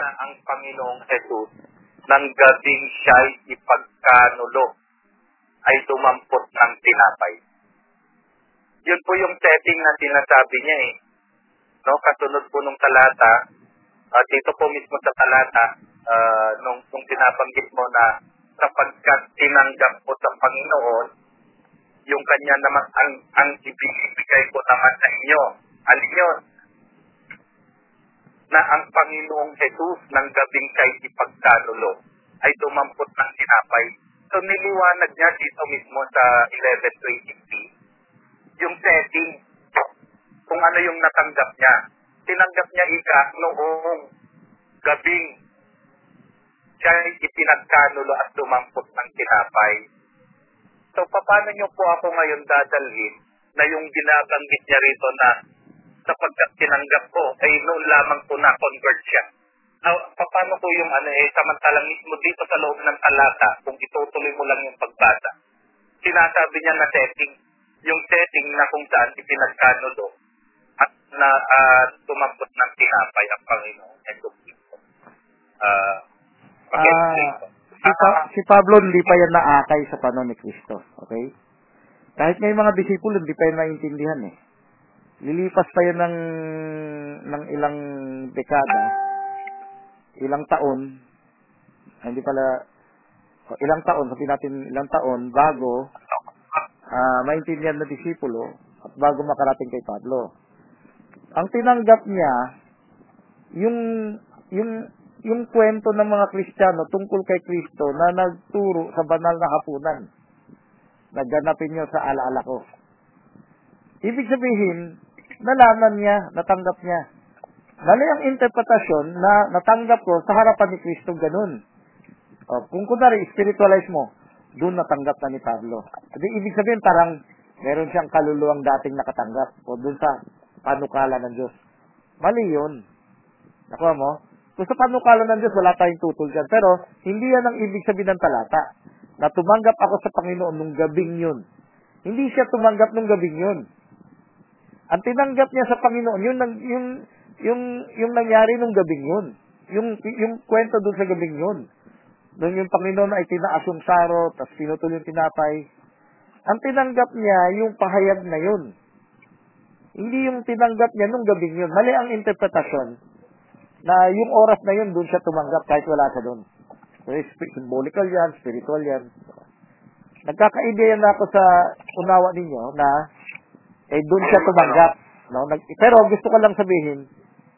na ang Panginoong Jesus ng gabing siya'y ipagkanulo ay tumampot ng tinapay. Yun po yung setting na sinasabi niya eh. No, kasunod po nung talata, at dito po mismo sa talata, uh, nung, nung pinabanggit mo na sapagkat tinanggap ko sa Panginoon, yung kanya naman, ang, ang ibigay ko naman sa inyo. Ano yun? Na ang Panginoong Jesus ng gabing kay ipagkanulo ay tumampot ng tinapay. So niliwanag niya dito mismo sa 11.20 yung setting kung ano yung natanggap niya. Tinanggap niya ika noong gabing siya ipinagkanulo at tumampot ng tinapay. So, paano niyo po ako ngayon dadalhin na yung binabanggit niya rito na sapagkat tinanggap ko, ay noon lamang po na-convert siya. Now, paano po yung ano eh, samantalang mismo dito sa loob ng talata, kung itutuloy mo lang yung pagbasa, sinasabi niya na setting, yung setting na kung saan ipinagkanulo at na uh, tumampot ng tinapay ang Panginoon. Ito uh, okay, uh, si, pa- si Pablo hindi pa yan naakay sa panahon ni Kristo. Okay? Kahit may mga disipulo, hindi pa yan naintindihan eh. Lilipas pa yan ng, ng ilang dekada, ilang taon, hindi pala, ilang taon, sabihin natin ilang taon, bago uh, maintindihan na disipulo at bago makarating kay Pablo. Ang tinanggap niya, yung, yung yung kwento ng mga Kristiyano tungkol kay Kristo na nagturo sa banal na hapunan. Nagganapin niyo sa alaala ko. Ibig sabihin, nalaman niya, natanggap niya. Mali ang interpretasyon na natanggap ko sa harapan ni Kristo ganun. O, kung kunwari, spiritualize mo, doon natanggap na ni Pablo. At ibig sabihin, parang meron siyang kaluluwang dating nakatanggap o doon sa panukala ng Diyos. Mali yun. Nakuha mo? Kung sa panukala ng Diyos, wala tayong tutol dyan. Pero, hindi yan ang ibig sabihin ng talata. Na tumanggap ako sa Panginoon nung gabing yun. Hindi siya tumanggap nung gabing yun. Ang tinanggap niya sa Panginoon, yun, yung, yung, yung, yung nangyari nung gabing yun. Yung, yung kwento dun sa gabing yun. Nung yung Panginoon ay tinaas yung saro, tapos pinutol yung tinapay. Ang tinanggap niya, yung pahayag na yun. Hindi yung tinanggap niya nung gabing yun. Mali ang interpretasyon na yung oras na yun, doon siya tumanggap kahit wala siya doon. So, symbolical yan, spiritual yan. Nagkakaideya na ako sa unawa ninyo na eh doon siya tumanggap. No? Nag, pero gusto ko lang sabihin,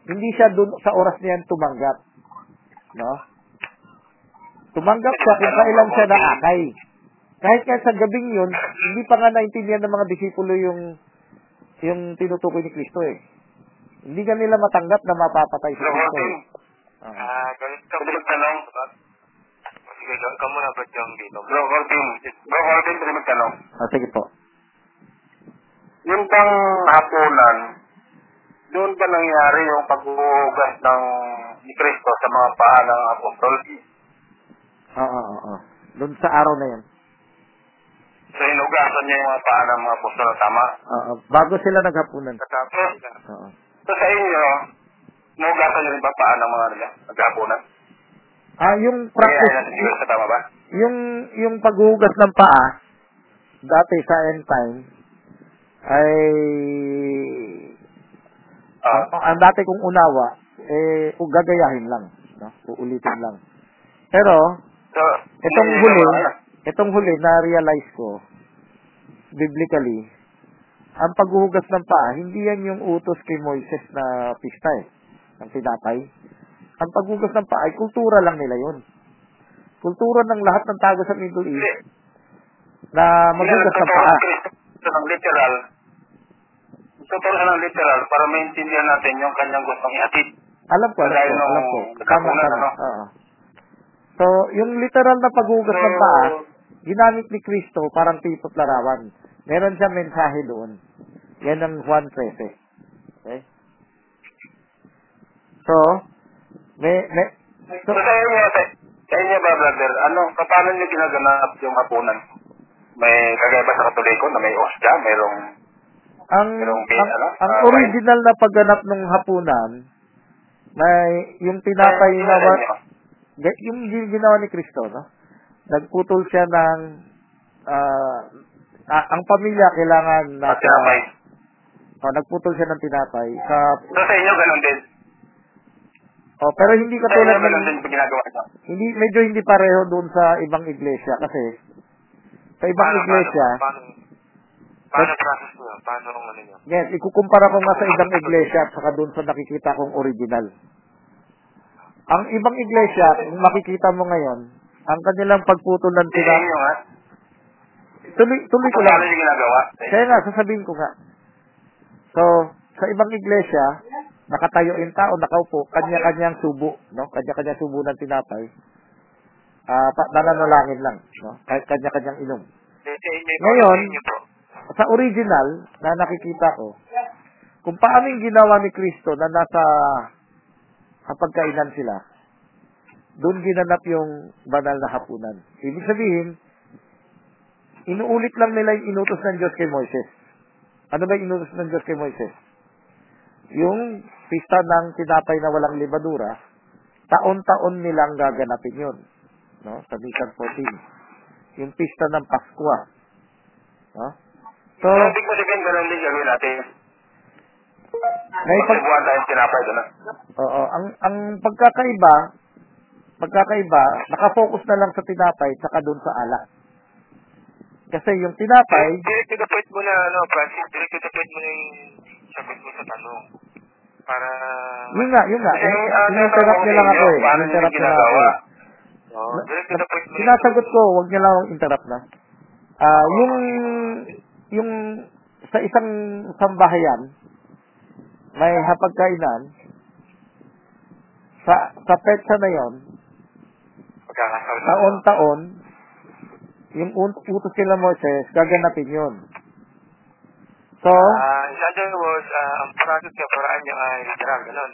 hindi siya doon sa oras na yan tumanggap. No? Tumanggap siya kung kailan siya naakay. Kahit nga sa gabing yun, hindi pa nga naintindihan ng mga disipulo yung yung tinutukoy ni Kristo eh. Hindi ka nila matanggap na mapapatay sa Kristo. Ah, ganito ka magtanong. Sige, ka muna ba dito? Bro Corbin, Bro Corbin, pwede magtanong. Ah, sige po. Yung bang hapunan, doon ba nangyari yung paghuhugas ng ni Kristo sa mga paa ng apostol? Oo, oo, oo. Doon sa araw na yan. So, hinugasan niya yung mga paa ng mga apostol, tama? Oo, bago sila naghapunan. Katapos? Oo. So sa inyo, nugasan niyo rin ba paan ng mga nila, naghapunan? Ah, yung practice, Kaya sa tama ba? yung, yung paghuhugas ng paa, dati sa end time, ay, Ah. ang, ang dati kong unawa, eh, gagayahin lang. No? Uulitin lang. Pero, So, itong huli, itong huli, na-realize ko, biblically, ang paghuhugas ng paa, hindi yan yung utos kay Moises na pista eh, ng tinapay. Ang paghugas ng paa ay kultura lang nila yun. Kultura ng lahat ng tago sa Middle East na maghugas ng paa. Ito ng literal. Tuturo siya ng literal para maintindihan natin yung kanyang gustong ihatid. Alam ko, alam ko, alam ko. Tama, tama. Oo. So, yung literal na paghugas ng paa, ginamit ni Kristo parang tipot larawan. Meron siya mensahe doon. Yan ang Juan 13. Okay? So, may, may, So, sa inyo, sa, inyo ba, brother, ano, paano niyo ginaganap yung hapunan? May kagaya ba sa katoliko na may osya, mayroong ang, Merong ang, ano, ang ah, original na pagganap ng hapunan, May, yung tinapay Eh, na. Ga- yung gi- ginawa ni Kristo, no? Nagputol siya ng, ah, ah, ang pamilya kailangan At nasa, tinapay. oh, nagputol siya ng tinapay sa, So sa inyo, ganun din. oh, pero hindi Sa katulad ganun ng, din ginagawa niyo. hindi, medyo hindi pareho doon sa ibang iglesia kasi, sa ibang iglesia, Paano, paano process nyo? Paano ang ano nyo? yes, ikukumpara ko nga sa ibang iglesia at saka doon sa nakikita kong original. Ang ibang iglesia, kung makikita mo ngayon, ang kanilang pagputol ng ha? tuloy, tuloy ko lang. paano yung ginagawa. Kaya nga, sasabihin ko nga. So, sa ibang iglesia, nakatayo yung tao, nakaupo, kanya-kanyang subo, no? Kanya-kanyang subo ng tinapay. Ah, pa, nananalangin lang, no? Kanya-kanyang inom. Eh, inyo, Ngayon, sa original, na nakikita ko, kung paano yung ginawa ni Kristo na nasa hapagkainan sila, doon ginanap yung banal na hapunan. Ibig sabihin, inuulit lang nila yung inutos ng Diyos kay Moises. Ano ba yung inutos ng Diyos kay Moises? Yung pista ng tinapay na walang libadura, taon-taon nilang gaganapin yun. No? Sa Nisan 14. Yung pista ng Paskwa. No? So, So, ibig mo sabihin, ganun din gawin natin. may pag, Pagkabuhan tayong tinapay doon? Oo, ang ang pagkakaiba, pagkakaiba, nakafocus na lang sa tinapay saka doon sa alak. Kasi yung tinapay, Direct to the point mo na, ano, Francis, direct to the point mo na yung sagot mo sa tanong. Para, yun nga, yun nga, Kasi, in- ah, in-interrupt niya lang ako eh. Paano niya lang ako ginagawa? eh. oh, direct to the point mo na Sinasagot ko, wag niya lang interrupt na. Ah, yung yung sa isang sambahayan may hapagkainan sa sa petsa na yon taon-taon yung un- utos nila Moises gaganapin yun. So, Ah, in other words, ah, ang process niya, paraan niya ay literal, ganun.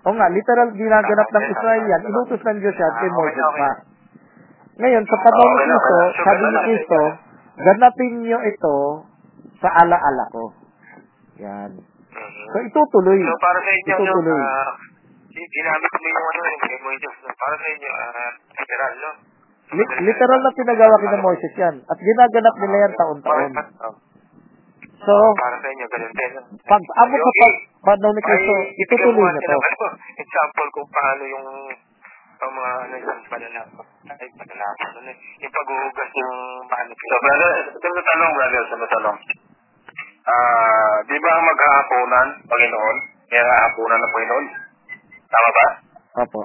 o nga, literal ginaganap ng Israel yan, inutos ng Diyos yan kay Ah, Moses pa. Ngayon, sa panahon ni. Kristo, sabi ni. Kristo, ganapin niyo ito sa alaala ko. Yan. So, itutuloy. So, para sa inyo, Itutuloy. ah, gi- ginamit mo yung ano, yung kay Moises, no? Para sa inyo, ah, literal, no? Li- literal na pinagawa kina Moises yan. At ginaganap nila yan taon-taon. So, para sa inyo, ganun din. pag abot sa pag, panahon ni Kristo, itutuloy na to. ano, example kung paano yung ang mga ano yung panalapa. Ay, panalapa. Ano, eh, yung paghuhugas ng paano. So, brother, ito sa tanong, brother, sa tanong. Ah, di ba ang maghahaponan, Panginoon? Kaya nga hapunan ng Panginoon. Tama ba? Opo.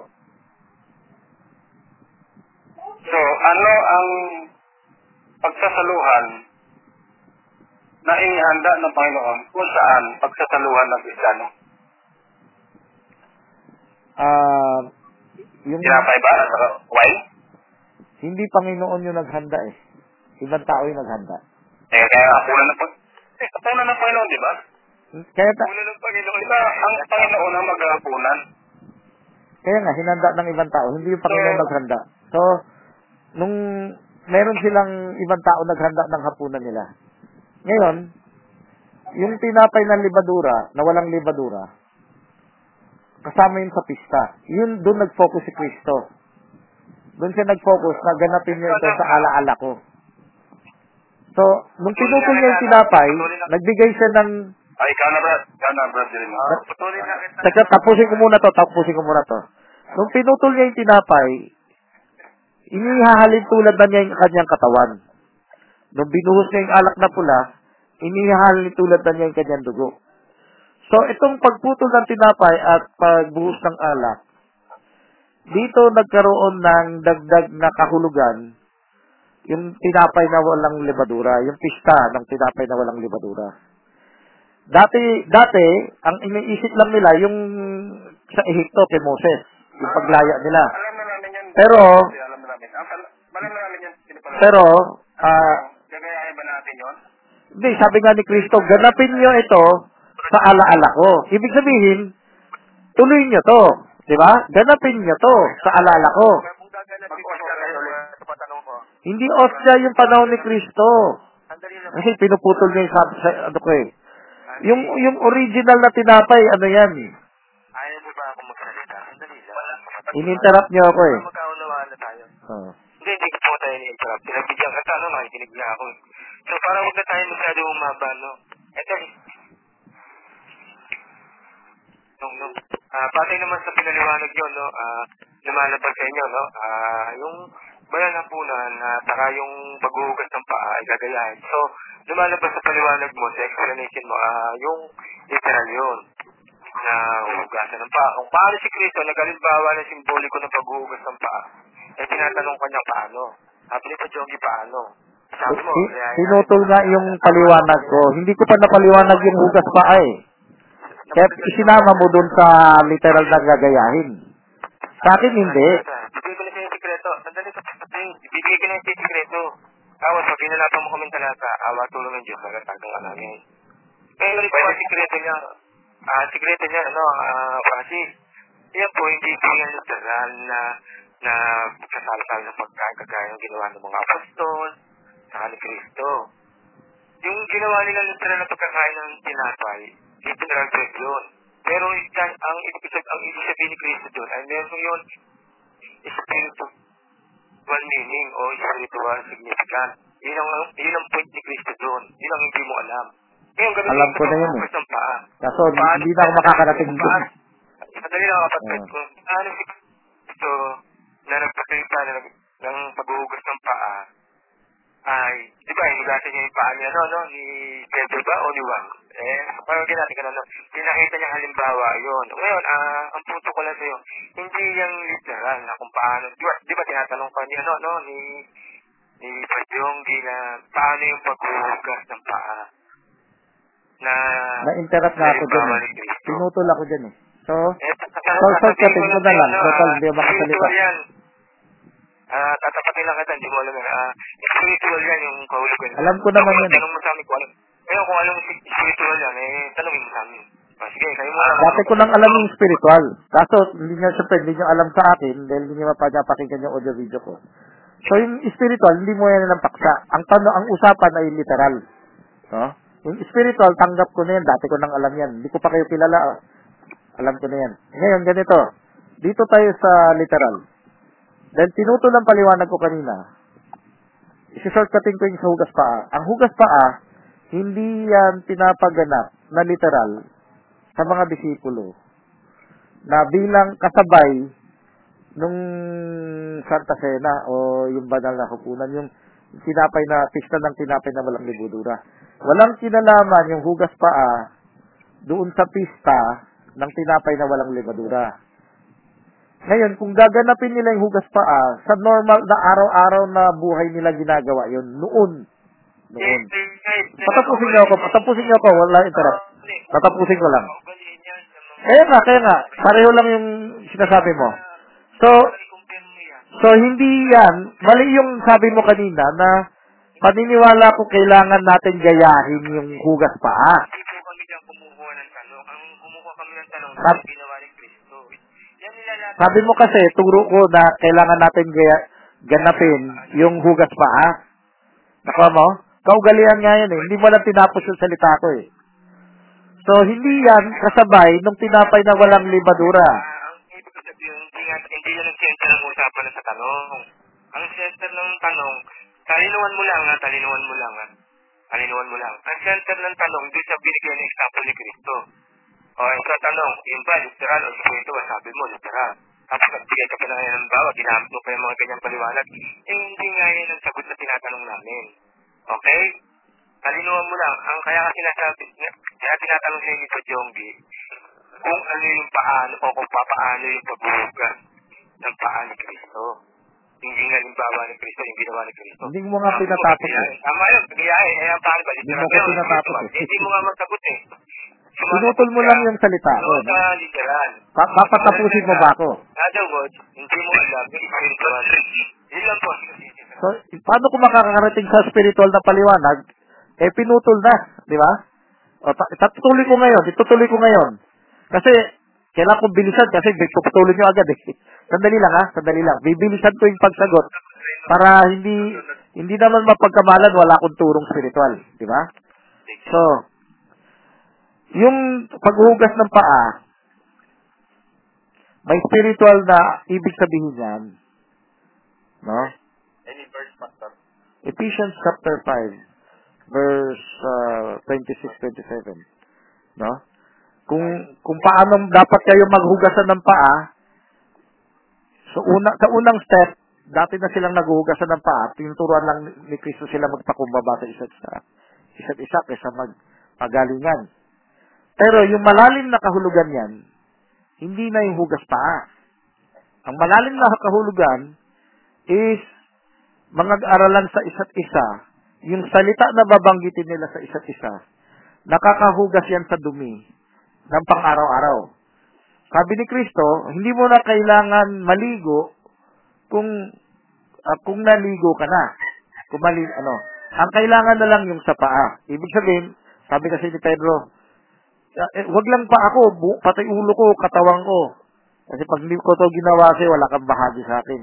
So, ano ang pagsasaluhan na inihanda ng Panginoon kung saan pagsasaluhan ng Kristiyano? Ah, yung Tinapay ba? Wine? hindi Panginoon yung naghanda eh. Ibang tao yung naghanda. Eh, kaya hapunan ng Panginoon. Eh, hapunan ng Panginoon, di ba? Kaya, ta- Una ng Panginoon. Di ba ang Panginoon ang maghahapunan? kaya nga, hinanda ng ibang tao. Hindi yung Panginoon So- naghanda. So, nung meron silang ibang tao naghanda ng hapunan nila. Ngayon, yung tinapay ng libadura, na walang libadura, kasama yun sa pista. Yun, doon nag-focus si Kristo. Doon siya nag-focus na ganapin niya ito sa alaala ko. So, nung pinutol niya yung tinapay, nagbigay siya ng Ay, ikaw na, Brad. Ikaw na, Brad. Patuloy na kita. Teka, tapusin ko muna to, tapusin ko muna to. Nung pinutol niya yung tinapay, inihahalin tulad na niya yung kanyang katawan. Nung binuhos niya yung alak na pula, inihahalin tulad na niya yung kanyang dugo. So, itong pagputol ng tinapay at pagbuhos ng alak, dito nagkaroon ng dagdag na kahulugan yung tinapay na walang libadura, yung pista ng tinapay na walang libadura. Dati, dati, ang iniisip lang nila yung sa Ehipto kay Moses, yung paglaya nila. Pero, pero, ah, Gagayahin ba natin yun? hindi, sabi nga ni Kristo, ganapin nyo ito sa alaala ko. Ibig sabihin, tuloy nyo to. Di ba? Ganapin nyo to sa alaala ko. Hindi osya yung panahon ni Kristo. sandali lang. Kasi pinuputol niya yung sa, sa ano ko eh. Yung, yung original na tinapay, ano yan? Ayaw mo ba ako magsalita? In-interrupt niyo ako eh. Magkaunawaan na tayo. Oo. Hindi, hindi ko po tayo ni-interrupt. Pinagbigyan ka ano, makikinig niya ako. eh. So, para huwag na tayo masyado umaba, no? Ito, no, no. Ah, patay naman sa pinaliwanag yun, no? Ah, lumalabas sa inyo, no? Ah, yung banal na punan at saka yung paghuhugas ng paa ay gagayahin. So, lumalabas sa paliwanag mo, sa explanation mo, ah, yung literal yun na hugasan ng paa. Kung paano si Kristo nagalimbawa ng simboliko ng paghuhugas ng paa, eh tinatanong kanya paano. Sabi ni Pajogi paano. Sabi mo, Si- Sinutol nga yung paliwanag ko. Hindi ko pa napaliwanag yung hugas pa eh. Kaya isinama mo dun sa literal na gagayahin. Sa akin hindi. Bibigay ko na siya yung sikreto. Sandali ka pa. Bibigay ko na siya yung sikreto. Tapos pag inalapan mo kami talata, awa tulong ng Diyos, magatagang ka namin. Ngayon po ang sikreto niya. Ah, sikreto niya, ano, ah, Francis. Yan po, hindi po yan literal na na kasal-sal na pagkain kagaya ng ginawa ng mga apostol, saka ni Kristo. Yung ginawa nila literal na pagkakain ng tinapay, literal bread yun. Pero ang ibig sabihin, ang ibig sabihin ni Kristo doon ay meron yun spiritual meaning o spiritual significant. Yun ang, yun ang point ni Kristo doon. Yun ang hindi mo alam. Ngayon, ganun Alam ko na yun eh. pagbubukas ng paa. Kaso hindi na ako makakarating. Paano- Sandali lang kapatid ko. Ano si Kristo na nagpakita na ng paghuhugas ng paa ay, di ba, hinugasan niya yung paa niya, no, no, ni Pedro ba o ni Juan? Eh, parang natin ka no. Pinakita niya halimbawa yun. Ngayon, ah, ang punto ko lang sa'yo, hindi yung literal na kung paano, di ba, di ba tinatanong ka niya, no, no, ni, ni Padyonggi na paano yung paghuhugas ng paa na Na-interrupt na ako halimbawa eh. Pinutol ako dyan eh. So, Eh, So, shortcutin ko na lang. Total, hindi ako makasalita. Spiritual yan. Ah, tatapatin lang kita, hindi mo alam yan. Ah, spiritual yan yung kahulugan. Alam ko naman yun. Tanong mo sa amin kung ano. Ngayon, kung anong spiritual yan, eh, tanongin mo sa amin. Ah, sige, kayo mo lang. dati ko nang alam yung spiritual. Kaso, hindi nyo, syempre, hindi nyo alam sa akin dahil hindi nyo mapapakinggan yung audio video ko. So, yung spiritual, hindi mo yan ng paksa. Ang tanong, ang usapan ay literal. No? Yung spiritual, tanggap ko na yan. Dati ko nang alam yan. Hindi ko pa kayo kilala. ah. Alam ko na yan. Ngayon, ganito. Dito tayo sa literal. Dahil tinutol ang paliwanag ko kanina, isi-shortcutin ko yung sa hugas paa. Ang hugas paa, hindi yan pinapaganap na literal sa mga disipulo na bilang kasabay nung Santa Cena o yung banal na hukunan, yung tinapay na, pista ng tinapay na walang libudura. Walang kinalaman yung hugas paa doon sa pista ng tinapay na walang libadura. Ngayon, kung gaganapin nila yung hugas paa, sa normal na araw-araw na buhay nila ginagawa yon noon. Noon. Patapusin niyo ako, patapusin niyo ako, wala interrupt. Patapusin ko lang. Kaya nga, kaya nga, pareho lang yung sinasabi mo. So, so hindi yan, mali yung sabi mo kanina na paniniwala ko kailangan natin gayahin yung hugas paa. Hindi po kami dyan kumukuha ng tanong. Ang kumukuha kami ng tanong sa ginawa ni Kristo. Yan nilalata. Sabi mo kasi, turo ko na kailangan natin ganapin yung hugas paa. Nakuha mo? Kaugalian nga yan eh. Hindi mo lang tinapos yung salita ko eh. So, hindi yan kasabay nung tinapay na walang libadura. Ah, hindi, nga, hindi yan ang center ng usapan sa tanong. Ang center ng tanong, talinuan mo lang ha, talinuan mo lang ha. Talinuan mo lang. Ang center ng tanong, doon sa binigyan ng example ni Kristo. O, ito ang tanong, yun ba, literal o spiritual? Sabi mo, literal. Tapos nagbigay ka pa ng halimbawa, ginamit mo pa yung mga ganyang paliwanag. Eh, hindi nga yan ang sagot na tinatanong namin. Okay? Talinuan mo lang. Ang kaya kasi sinasabi, kaya tinatanong sa inyo sa Jonggi, kung ano yung paano o kung papaano yung pagbuhugas ng paa ni Kristo. Hindi nga halimbawa ni Kristo, yung ginawa ni Kristo. Hindi mo nga pinatapos eh. Tama yun, biyahe. Eh, ang paano ba? Hindi mo ko pinatapos eh. Hindi mo nga masagot eh. Pinutol mo lang yung salita ko. Ano sa literal? Pa- papatapusin mo ba ako? Other words, hindi mo alam yung spiritual. Yun lang po. So, paano ko makakarating sa spiritual na paliwanag? Eh, pinutol na, di ba? O, ta- tatuloy ko ngayon, itutuloy ko ngayon. Kasi, kailangan kong bilisan kasi puputulin nyo agad eh. Sandali lang ha, sandali lang. Bibilisan ko yung pagsagot para hindi hindi naman mapagkamalan wala akong turong spiritual, di ba? So, yung paghuhugas ng paa, May spiritual na ibig sabihin yan. No? Any verse, Pastor? Ephesians chapter 5 verse uh, 26-27. No? Kung kung paano dapat kayo maghugasan ng paa, so una sa unang step, dati na silang naghuhugasan ng paa, tinuturuan lang ni- Kristo sila magpakumbaba sa isa't isa. Isa't isa kaysa mag pagalingan. Pero yung malalim na kahulugan yan, hindi na yung hugas paa. Ang malalim na kahulugan is mga aralan sa isa't isa, yung salita na babanggitin nila sa isa't isa, nakakahugas yan sa dumi ng pang-araw-araw. Sabi ni Kristo, hindi mo na kailangan maligo kung ah, kung naligo ka na. Kung mali, ano, ang kailangan na lang yung sa paa. Ibig sabihin, sabi kasi ni Pedro, "Ah, eh, wag lang pa ako, bu- pati ulo ko, katawan ko. Kasi pag hindi ko to ginawa sa'yo, wala kang bahagi sa akin.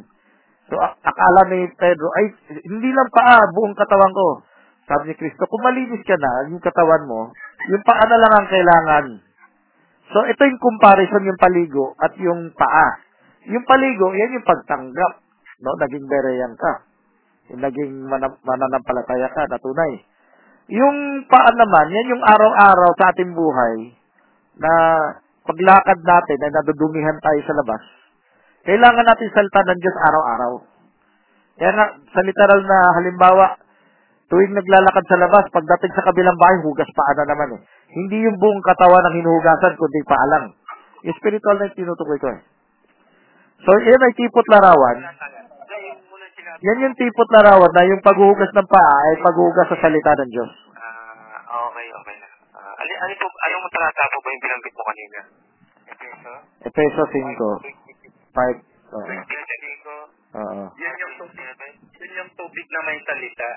So, akala ni Pedro, ay, hindi lang paa, buong katawan ko. Sabi ni Kristo, kung malinis ka na, yung katawan mo, yung paa na lang ang kailangan. So, ito yung comparison, yung paligo at yung paa. Yung paligo, yan yung pagtanggap. No? Naging bereyan ka. Yung naging mana- mananampalataya ka, na tunay. Yung paa naman, yan yung araw-araw sa ating buhay na paglakad natin na nadudumihan tayo sa labas. Kailangan natin salita ng Diyos araw-araw. Kaya nga, sa literal na halimbawa, tuwing naglalakad sa labas, pagdating sa kabilang bahay, hugas paa na naman eh. Hindi yung buong katawan ang hinuhugasan, kundi paa lang. Yung spiritual na yung tinutukoy ko eh. So, yan ay tipot larawan. Yan yung tipot larawan na yung paghuhugas ng paa ay paghuhugas sa salita ng Diyos. ah, okay, okay na. Ah, ali, ali po, anong talata po ba yung binanggit mo kanina? Efeso? Efeso 5. 5. Oo. Oo. Yun yung tubig, yun yung tubig na may salita.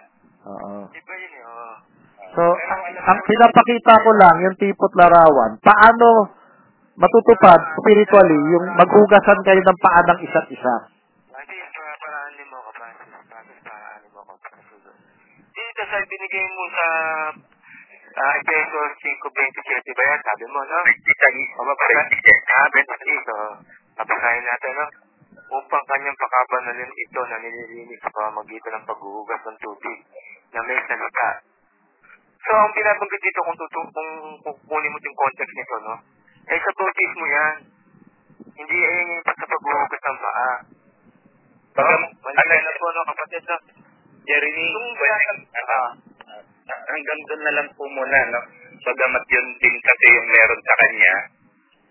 Oo. iba yun eh, oh. So, ang, ang pinapakita ko lang, yung tipot larawan, paano matutupad spiritually yung maghugasan kayo ng paa ng isa't isa. Lagi, para paraanin mo ko, Francis. Francis, paraanin mo ko, Francis. Dito sa binigay mo sa uh, Efeso 5.27 ba yan? Sabi mo, no? O ba? Ah, 26. So, papasahin natin, no? Upang kanyang pakabanalin ito na nililinis sa pamamagitan ng paghuhugas ng tubig na may salita. So, ang binabanggit dito kung, tutu kung kukunin mo yung context nito, no? Eh, sa bautismo yan. Hindi ayun yung sa paghuhugas ng paa. Oh, Mali na po, no, kapatid, no? Jeremy, ah, ah, hanggang doon na lang po muna, no? Bagamat yun din kasi yung meron sa kanya,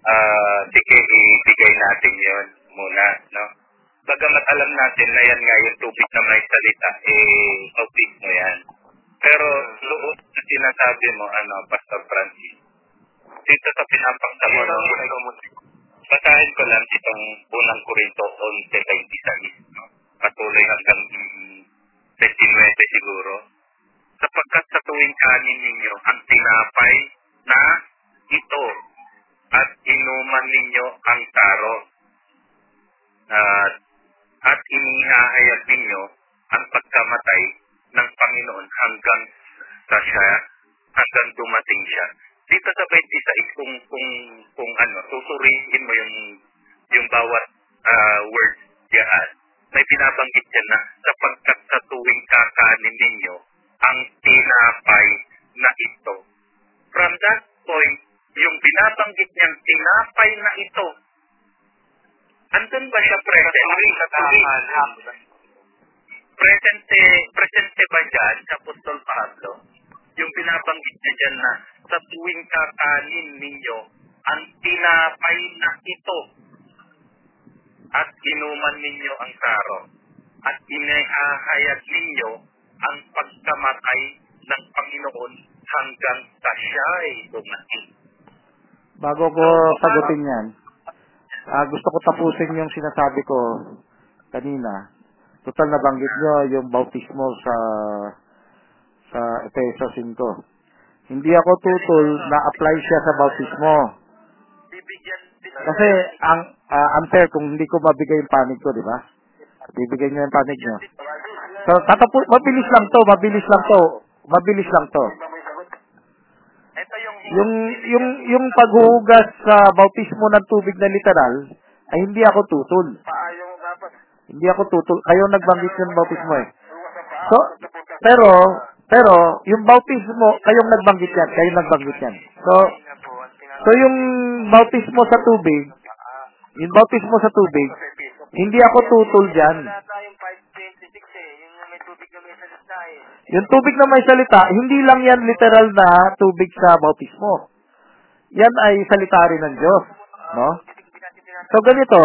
ah, sige, ibigay natin yun muna, no? Bagamat alam natin na yan nga yung tubig na may salita, eh, bautismo yan. Pero loob na sinasabi mo, ano, Pastor Francis, dito sa pinapaksa mo, no? Basahin ko lang itong unang Korinto 11.26, no? Patuloy hanggang 29 siguro. Sapagkat sa tuwing kanin ninyo ang tinapay na ito at inuman ninyo ang taro at at inihahayag ninyo ang pagkamatay ng Panginoon hanggang sa siya hanggang dumating siya. Dito sa 26 kung kung kung ano, susuriin mo yung yung bawat ah, word diyan. May binabanggit diyan na sapagkat sa tuwing kakanin ninyo ang tinapay na ito. From that point, yung binabanggit niyang tinapay na ito, andun ba siya present? Presente, presente ba dyan sa Apostol Pablo? Yung binabanggit niya dyan na sa tuwing kakanin ninyo, ang tinapay na ito at inuman ninyo ang taro at inihahayag ninyo ang pagkamatay ng Panginoon hanggang sa siya ay dumating. Bago ko sagutin yan, ah, gusto ko tapusin yung sinasabi ko kanina. Total na banggit nyo yung bautismo sa sa Efeso 5. Hindi ako tutol na apply siya sa bautismo. Kasi ang ah, unfair kung hindi ko mabigay yung panig ko, di ba? Bibigyan nyo yung panig nyo. So, tatapu mabilis lang to, mabilis lang to. Mabilis lang to. Yung Yung yung paghuhugas sa bautismo ng tubig na literal, Ay, hindi ako tutol. Hindi ako tutol. Kayo nagbanggit ng bautismo eh. So, pero, pero, yung bautismo, kayong nagbanggit yan. Kayong nagbanggit yan. So, so yung bautismo sa tubig, yung bautismo sa tubig, hindi ako tutol dyan. Wala tayong 526. Yung may tubig na may salita. Yung tubig na may salita, hindi lang yan literal na tubig sa bautismo. Yan ay salita rin ng Diyos. No? So, ganito.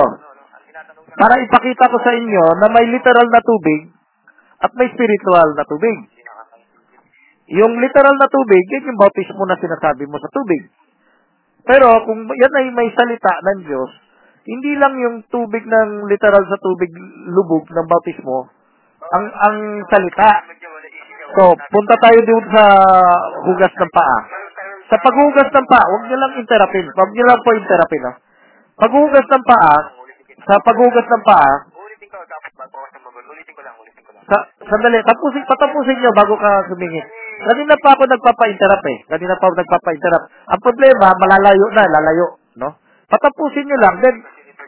Para ipakita ko sa inyo na may literal na tubig at may spiritual na tubig. Yung literal na tubig, yan yung bautismo na sinasabi mo sa tubig. Pero kung yan ay may salita ng Diyos, hindi lang yung tubig ng literal sa tubig lubog ng bautismo, ang ang salita. So, punta tayo dito sa hugas ng paa. Sa paghugas ng paa, huwag niyo lang interrupin. Huwag niyo lang po interrupin, ha? Paghugas ng paa, sa paghugas ng paa, sa, sandali, tapusin, patapusin niyo bago ka sumingit. Kanina pa ako nagpapa-interrupt eh. Kanina pa ako nagpapa-interrupt. Ang problema, malalayo na, lalayo, no? Patapusin niyo lang, then,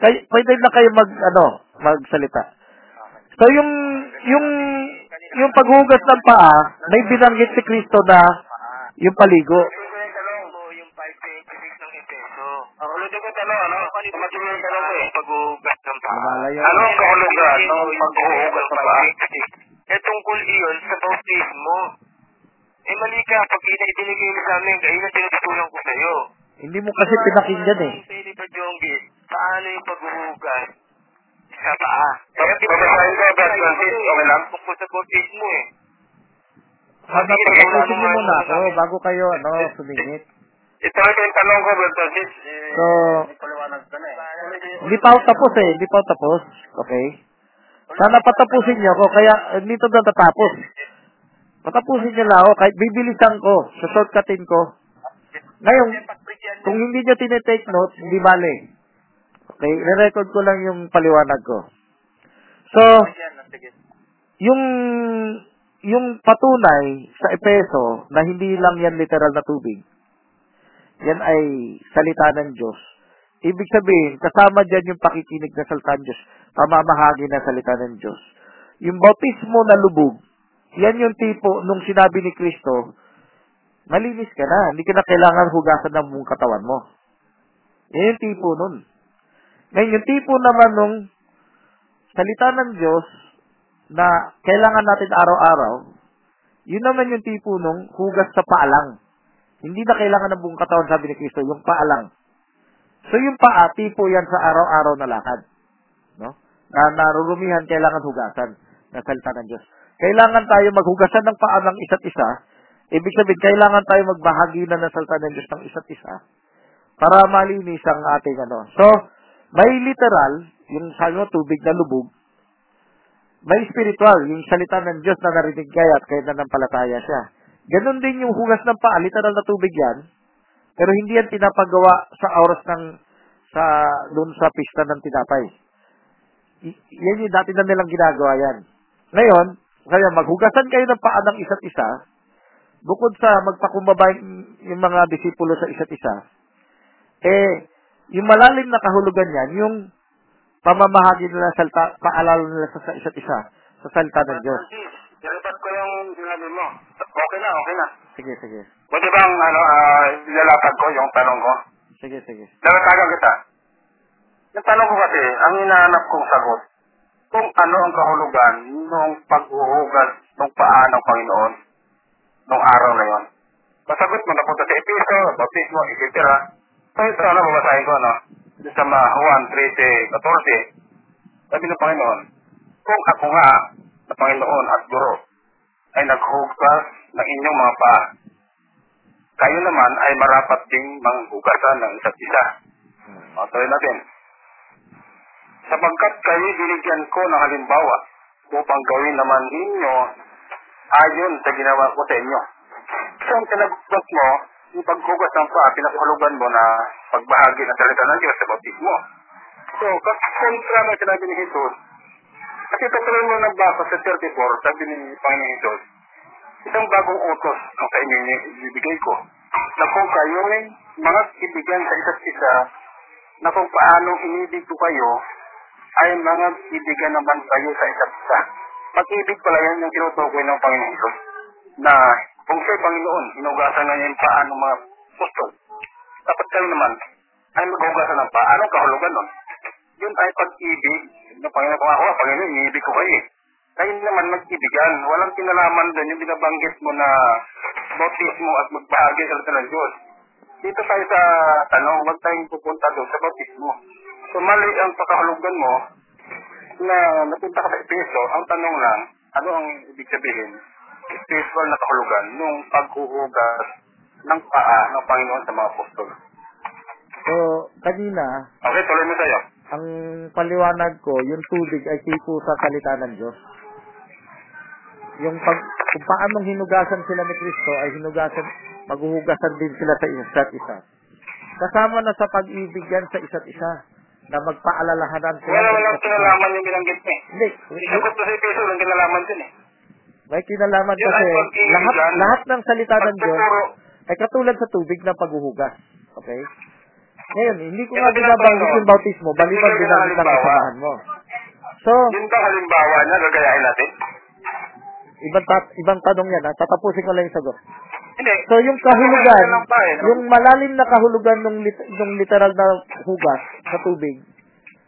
kay, pwede na kayo mag, ano, magsalita. So, yung, yung, yung paghugas ng paa, may binanggit si Kristo na yung paligo. Ulitin ko yung talong mo, yung 526 ng Efeso. Ang ulitin ko yung talong, ano? Eh. Ang kahulugan ng pag-uugas ng paa? Eh, tungkol iyon sa bautismo. Eh, mali ka. Pag ina-ibinigay mo sa amin, kaya na tinututunan ko sa'yo. Hindi mo kasi pinakinggan eh. Pwede pa, Jonggi, paano yung paghuhugas sa paa? Kaya babasahin ko, Brad Francis, okay lang? Tungkol sa bautismo eh. Sana patapusin niyo muna ako bago kayo, ano, sumingit. Ito rin yung tanong ko, Brad Francis. Eh, So, eh. Hindi pa ako tapos eh. Hindi pa ako tapos. Okay? Sana patapusin niyo ako. Kaya, eh, dito na tatapos. Patapusin niyo lang ako. Kahit bibilisan ko. Sa shortcutin ko. Ngayon, kung hindi niyo tinitake note, hindi bale. Okay? Re-record ko lang yung paliwanag ko. So, yung yung patunay sa Epeso na hindi lang yan literal na tubig, yan ay salita ng Diyos. Ibig sabihin, kasama dyan yung pakikinig na salita ng Diyos, pamamahagi ng salita ng Diyos. Yung bautismo na lubog, yan yung tipo nung sinabi ni Kristo, malinis ka na, hindi ka na kailangan hugasan ng buong katawan mo. Yan yung tipo nun. Ngayon, yung tipo naman nung salita ng Diyos na kailangan natin araw-araw, yun naman yung tipo nung hugas sa paalang. Hindi na kailangan ng buong katawan, sabi ni Kristo, yung paalang. So yung paa, tipo yan sa araw-araw na lakad. No? Na narurumihan, kailangan hugasan na salita ng Diyos. Kailangan tayo maghugasan ng paa ng isa't isa. Ibig sabihin, kailangan tayo magbahagi na ng salita ng Diyos ng isa't isa para malinis ang ating ano. So, may literal, yung sabi mo, tubig na lubog, may spiritual, yung salita ng Diyos na narinig kaya at kaya nanampalataya siya. Ganon din yung hugas ng paa, literal na tubig yan, pero hindi yan pinapagawa sa oras ng, sa, doon sa pista ng tinapay. Y- yan yung dati na nilang ginagawa yan. Ngayon, kaya maghugasan kayo ng paa ng isa't isa, bukod sa magpakumbaba yung mga disipulo sa isa't isa, eh, yung malalim na kahulugan yan, yung pamamahagi nila sa salta, paalala nila sa, sa isa't isa, sa salita ng Diyos. Nalipat ko yung sinabi mo. Okay na, okay na. Sige, sige. Pwede bang, ano, ah, ilalapag ko yung tanong ko? Sige, sige. Nagatagan kita. Yung tanong ko kasi, ang hinahanap kong sagot, kung ano ang kahulugan nung paghuhugas ng paa ng Panginoon nung araw na yon. Masagot mo, napunta sa Episo, baptismo, etc. So ito, ano, babasahin ko, ano, sa mga Juan 13, 14, sabi ng Panginoon, kung ako nga, na Panginoon at Guro, ay naghugas ng inyong mga paa, kayo naman ay marapat ding manghugasan ng isa't isa. O, tuloy natin. Sapagkat kayo binigyan ko ng halimbawa upang gawin naman ninyo ayon sa ginawa ko sa inyo. So, ang tinagot mo, yung paghugas ng paa, pinapahulugan mo na pagbahagi ng salita ng Diyos sa bautismo. So, kontra ng sinabi ni Jesus, kasi patuloy mo nagbasa sa 34, sabi ni Panginoon Jesus, isang bagong utos ang sa inyo ibibigay ko, na kung kayo mga kaibigan sa isa't isa, na kung paano inibig ko kayo ay mga ibigan naman kayo sa isa't isa. Pag-ibig pala yan yung tinutukoy ng Panginoon Diyos na kung siya'y Panginoon, hinugasan na niya yung paa ng mga apostol. Dapat kayo naman ay maghugasan ng paa. Anong kahulugan nun? Yun ay pag-ibig ng Panginoon. Kung ako, Panginoon, iniibig ko kayo eh. Kayo naman mag-ibigan. Walang kinalaman doon yung binabanggit mo na bautismo at magbahagi sa salita ng Diyos. Dito tayo sa tanong, huwag tayong pupunta doon sa bautismo. So mali ang pagkahulugan mo na napunta ka sa Epeso, ang tanong lang, ano ang ibig sabihin? Spiritual na kahulugan nung paghuhugas ng paa ng Panginoon sa mga apostol. So, kanina, Okay, tuloy mo sa'yo. ang paliwanag ko, yung tubig ay tipo sa salita ng Diyos. Yung pag, kung paanong hinugasan sila ni Kristo ay hinugasan, maghuhugasan din sila sa isa't isa. Kasama na sa pag-ibig yan sa isa't isa na magpaalalahanan sila. Wala walang kinalaman yung binanggit niya. Hindi. Isagot ko sa Epeso, walang kinalaman din eh. May kinalaman Yun kasi lahat, yan. lahat ng salita ng Diyos ay katulad sa tubig na paghuhugas. Okay? Ngayon, hindi ko Yan nga ang binabanggit yung bautismo, ko binanggit ng halimbawa. kasamahan mo. So, yun ba halimbawa niya, gagayahin natin? ibang, ta- ibang tanong yan, ha? tatapusin ko lang yung sagot. Hindi. So, yung kahulugan, eh, yung malalim na kahulugan ng, lit- ng literal na hugas sa tubig,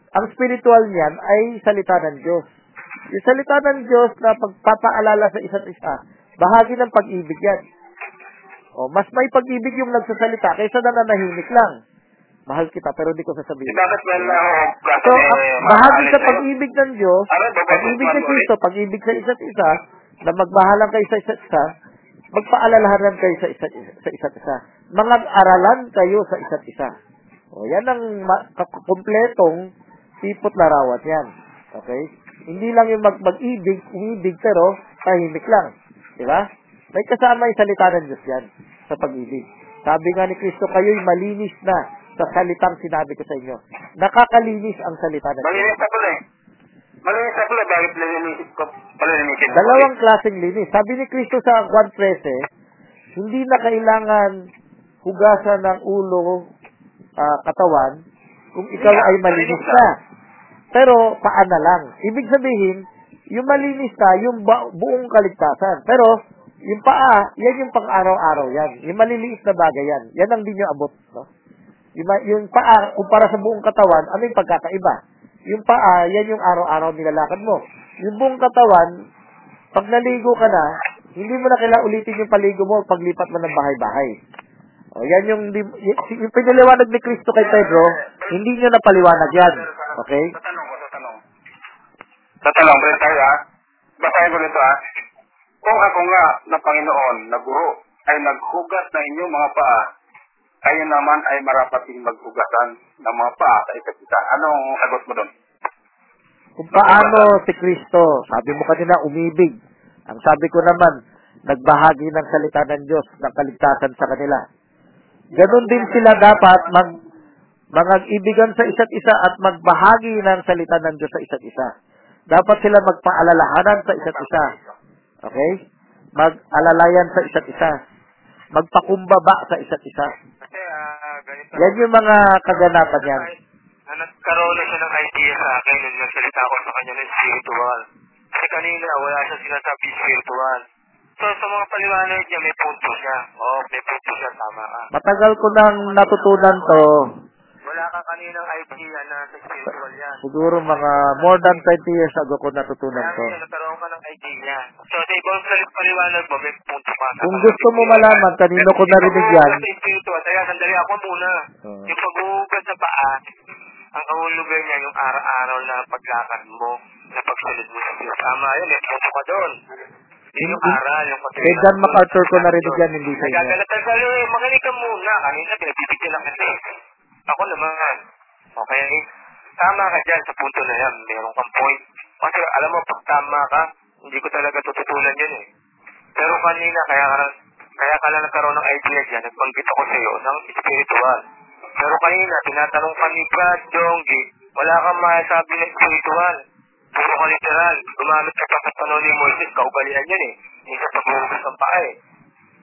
ang spiritual niyan ay salita ng Diyos. Yung salita ng Diyos na pagpapaalala sa isa't isa, bahagi ng pag-ibig yan. O, mas may pag-ibig yung nagsasalita kaysa nananahimik lang. Mahal kita, pero hindi ko sasabihin. bakit na So, ang bahagi sa pag-ibig ng Diyos, Ano, pag-ibig babae. Kristo, pag-ibig sa isa't isa, na magmahalan kayo sa isa't isa, magpaalalahanan kayo sa isa't isa, sa isa't isa. Mga aralan kayo sa isa't isa. O, yan ang ma- kumpletong sipot larawan yan. Okay? Hindi lang yung mag- mag-ibig, umibig, pero tahimik lang. Di ba? May kasama yung salita ng Diyos yan sa pag-ibig. Sabi nga ni Kristo, kayo'y malinis na sa salitang sinabi ko sa inyo. Nakakalinis ang salita ng Diyos. Malinis na pala eh. Malinis na pala, bakit nalinisit ko? Palinisin ko. Dalawang klaseng linis. Sabi ni Kristo sa Juan 13, hindi na kailangan hugasan ng ulo, ah, katawan, kung ikaw na, ay malinis ka. Pero paan na lang. Ibig sabihin, yung malinis ka, yung ba- buong kaligtasan. Pero, yung paa, yan yung pang-araw-araw yan. Yung maliliit na bagay yan. Yan ang di nyo abot. No? Yung, yung paa, kumpara sa buong katawan, ano yung pagkakaiba? Yung paa, yan yung araw-araw nilalakad mo. Yung buong katawan, pag naligo ka na, hindi mo na kailangan ulitin yung paligo mo paglipat mo ng bahay-bahay. O, yan yung, di- y- yung pinaliwanag ni Kristo kay Pedro, hindi nyo na paliwanag yan. Okay? Sa tanong ko, sa tanong. Sa tanong, balik tayo ha. Basahin ko nito ha. Kung ako nga na Panginoon, na guro, ay naghugas na inyong mga paa, kayo naman ay marapating maghugasan ng mga paa sa isa't isa. Anong sagot mo doon? Kung paano si Kristo, sabi mo kanina, umibig. Ang sabi ko naman, nagbahagi ng salita ng Diyos ng kaligtasan sa kanila. Ganon din sila dapat mag mag-ibigan sa isa't isa at magbahagi ng salita ng Diyos sa isa't isa. Dapat sila magpaalalahanan sa isa't isa. Okay? Mag-alalayan sa isa't isa. Magpakumbaba sa isa't isa. Kasi, ah, ganito. Yan yung mga kaganapan yan. Na nagkaroon na siya ng idea sa akin nung nagsalita ako sa kanya ng spiritual. Kasi kanina, wala siya sinasabi spiritual. So, sa mga paliwanag niya, may punto siya. Oo, may punto siya, tama ka. Matagal ko nang natutunan to. Wala ka kaninang idea na sa spiritual yan. Siguro mga more than 20 years ago ko natutunan Kaya to. ngayon, nagkaroon ka ng idea. So, sa ibang paliwanag mo, may punto ka. Kung gusto mo malaman kanino ko narinig yan, Sa spiritual, kaya sandali ako muna. Oo. Yung paghuhugas sa paa, ang kahulugan niya yung araw-araw na paglakad mo, na pagsunod mo sa Diyos. Tama yun, may punto ka doon. Yun yung aral, yung kay John MacArthur ko narinig yan, hindi sa inyo. Iyo, eh, magaling ka muna. Kanina, pinagbibigyan na kasi. Ako naman. Okay? Tama ka dyan sa punto na yan. Meron kang point. Kasi alam mo, pag tama ka, hindi ko talaga tututulan yun eh. Pero kanina, kaya ka, kaya ka lang nagkaroon ng idea dyan, nagbanggit ako sa iyo ng spiritual. Pero kanina, tinatanong ka ni Brad Jonggi, wala kang masasabi ng spiritual. Puro ka literal. Gumamit ka pa sa tanong ni Moises, kaugalian yun eh. Hindi sa paghuhugas ng paa eh.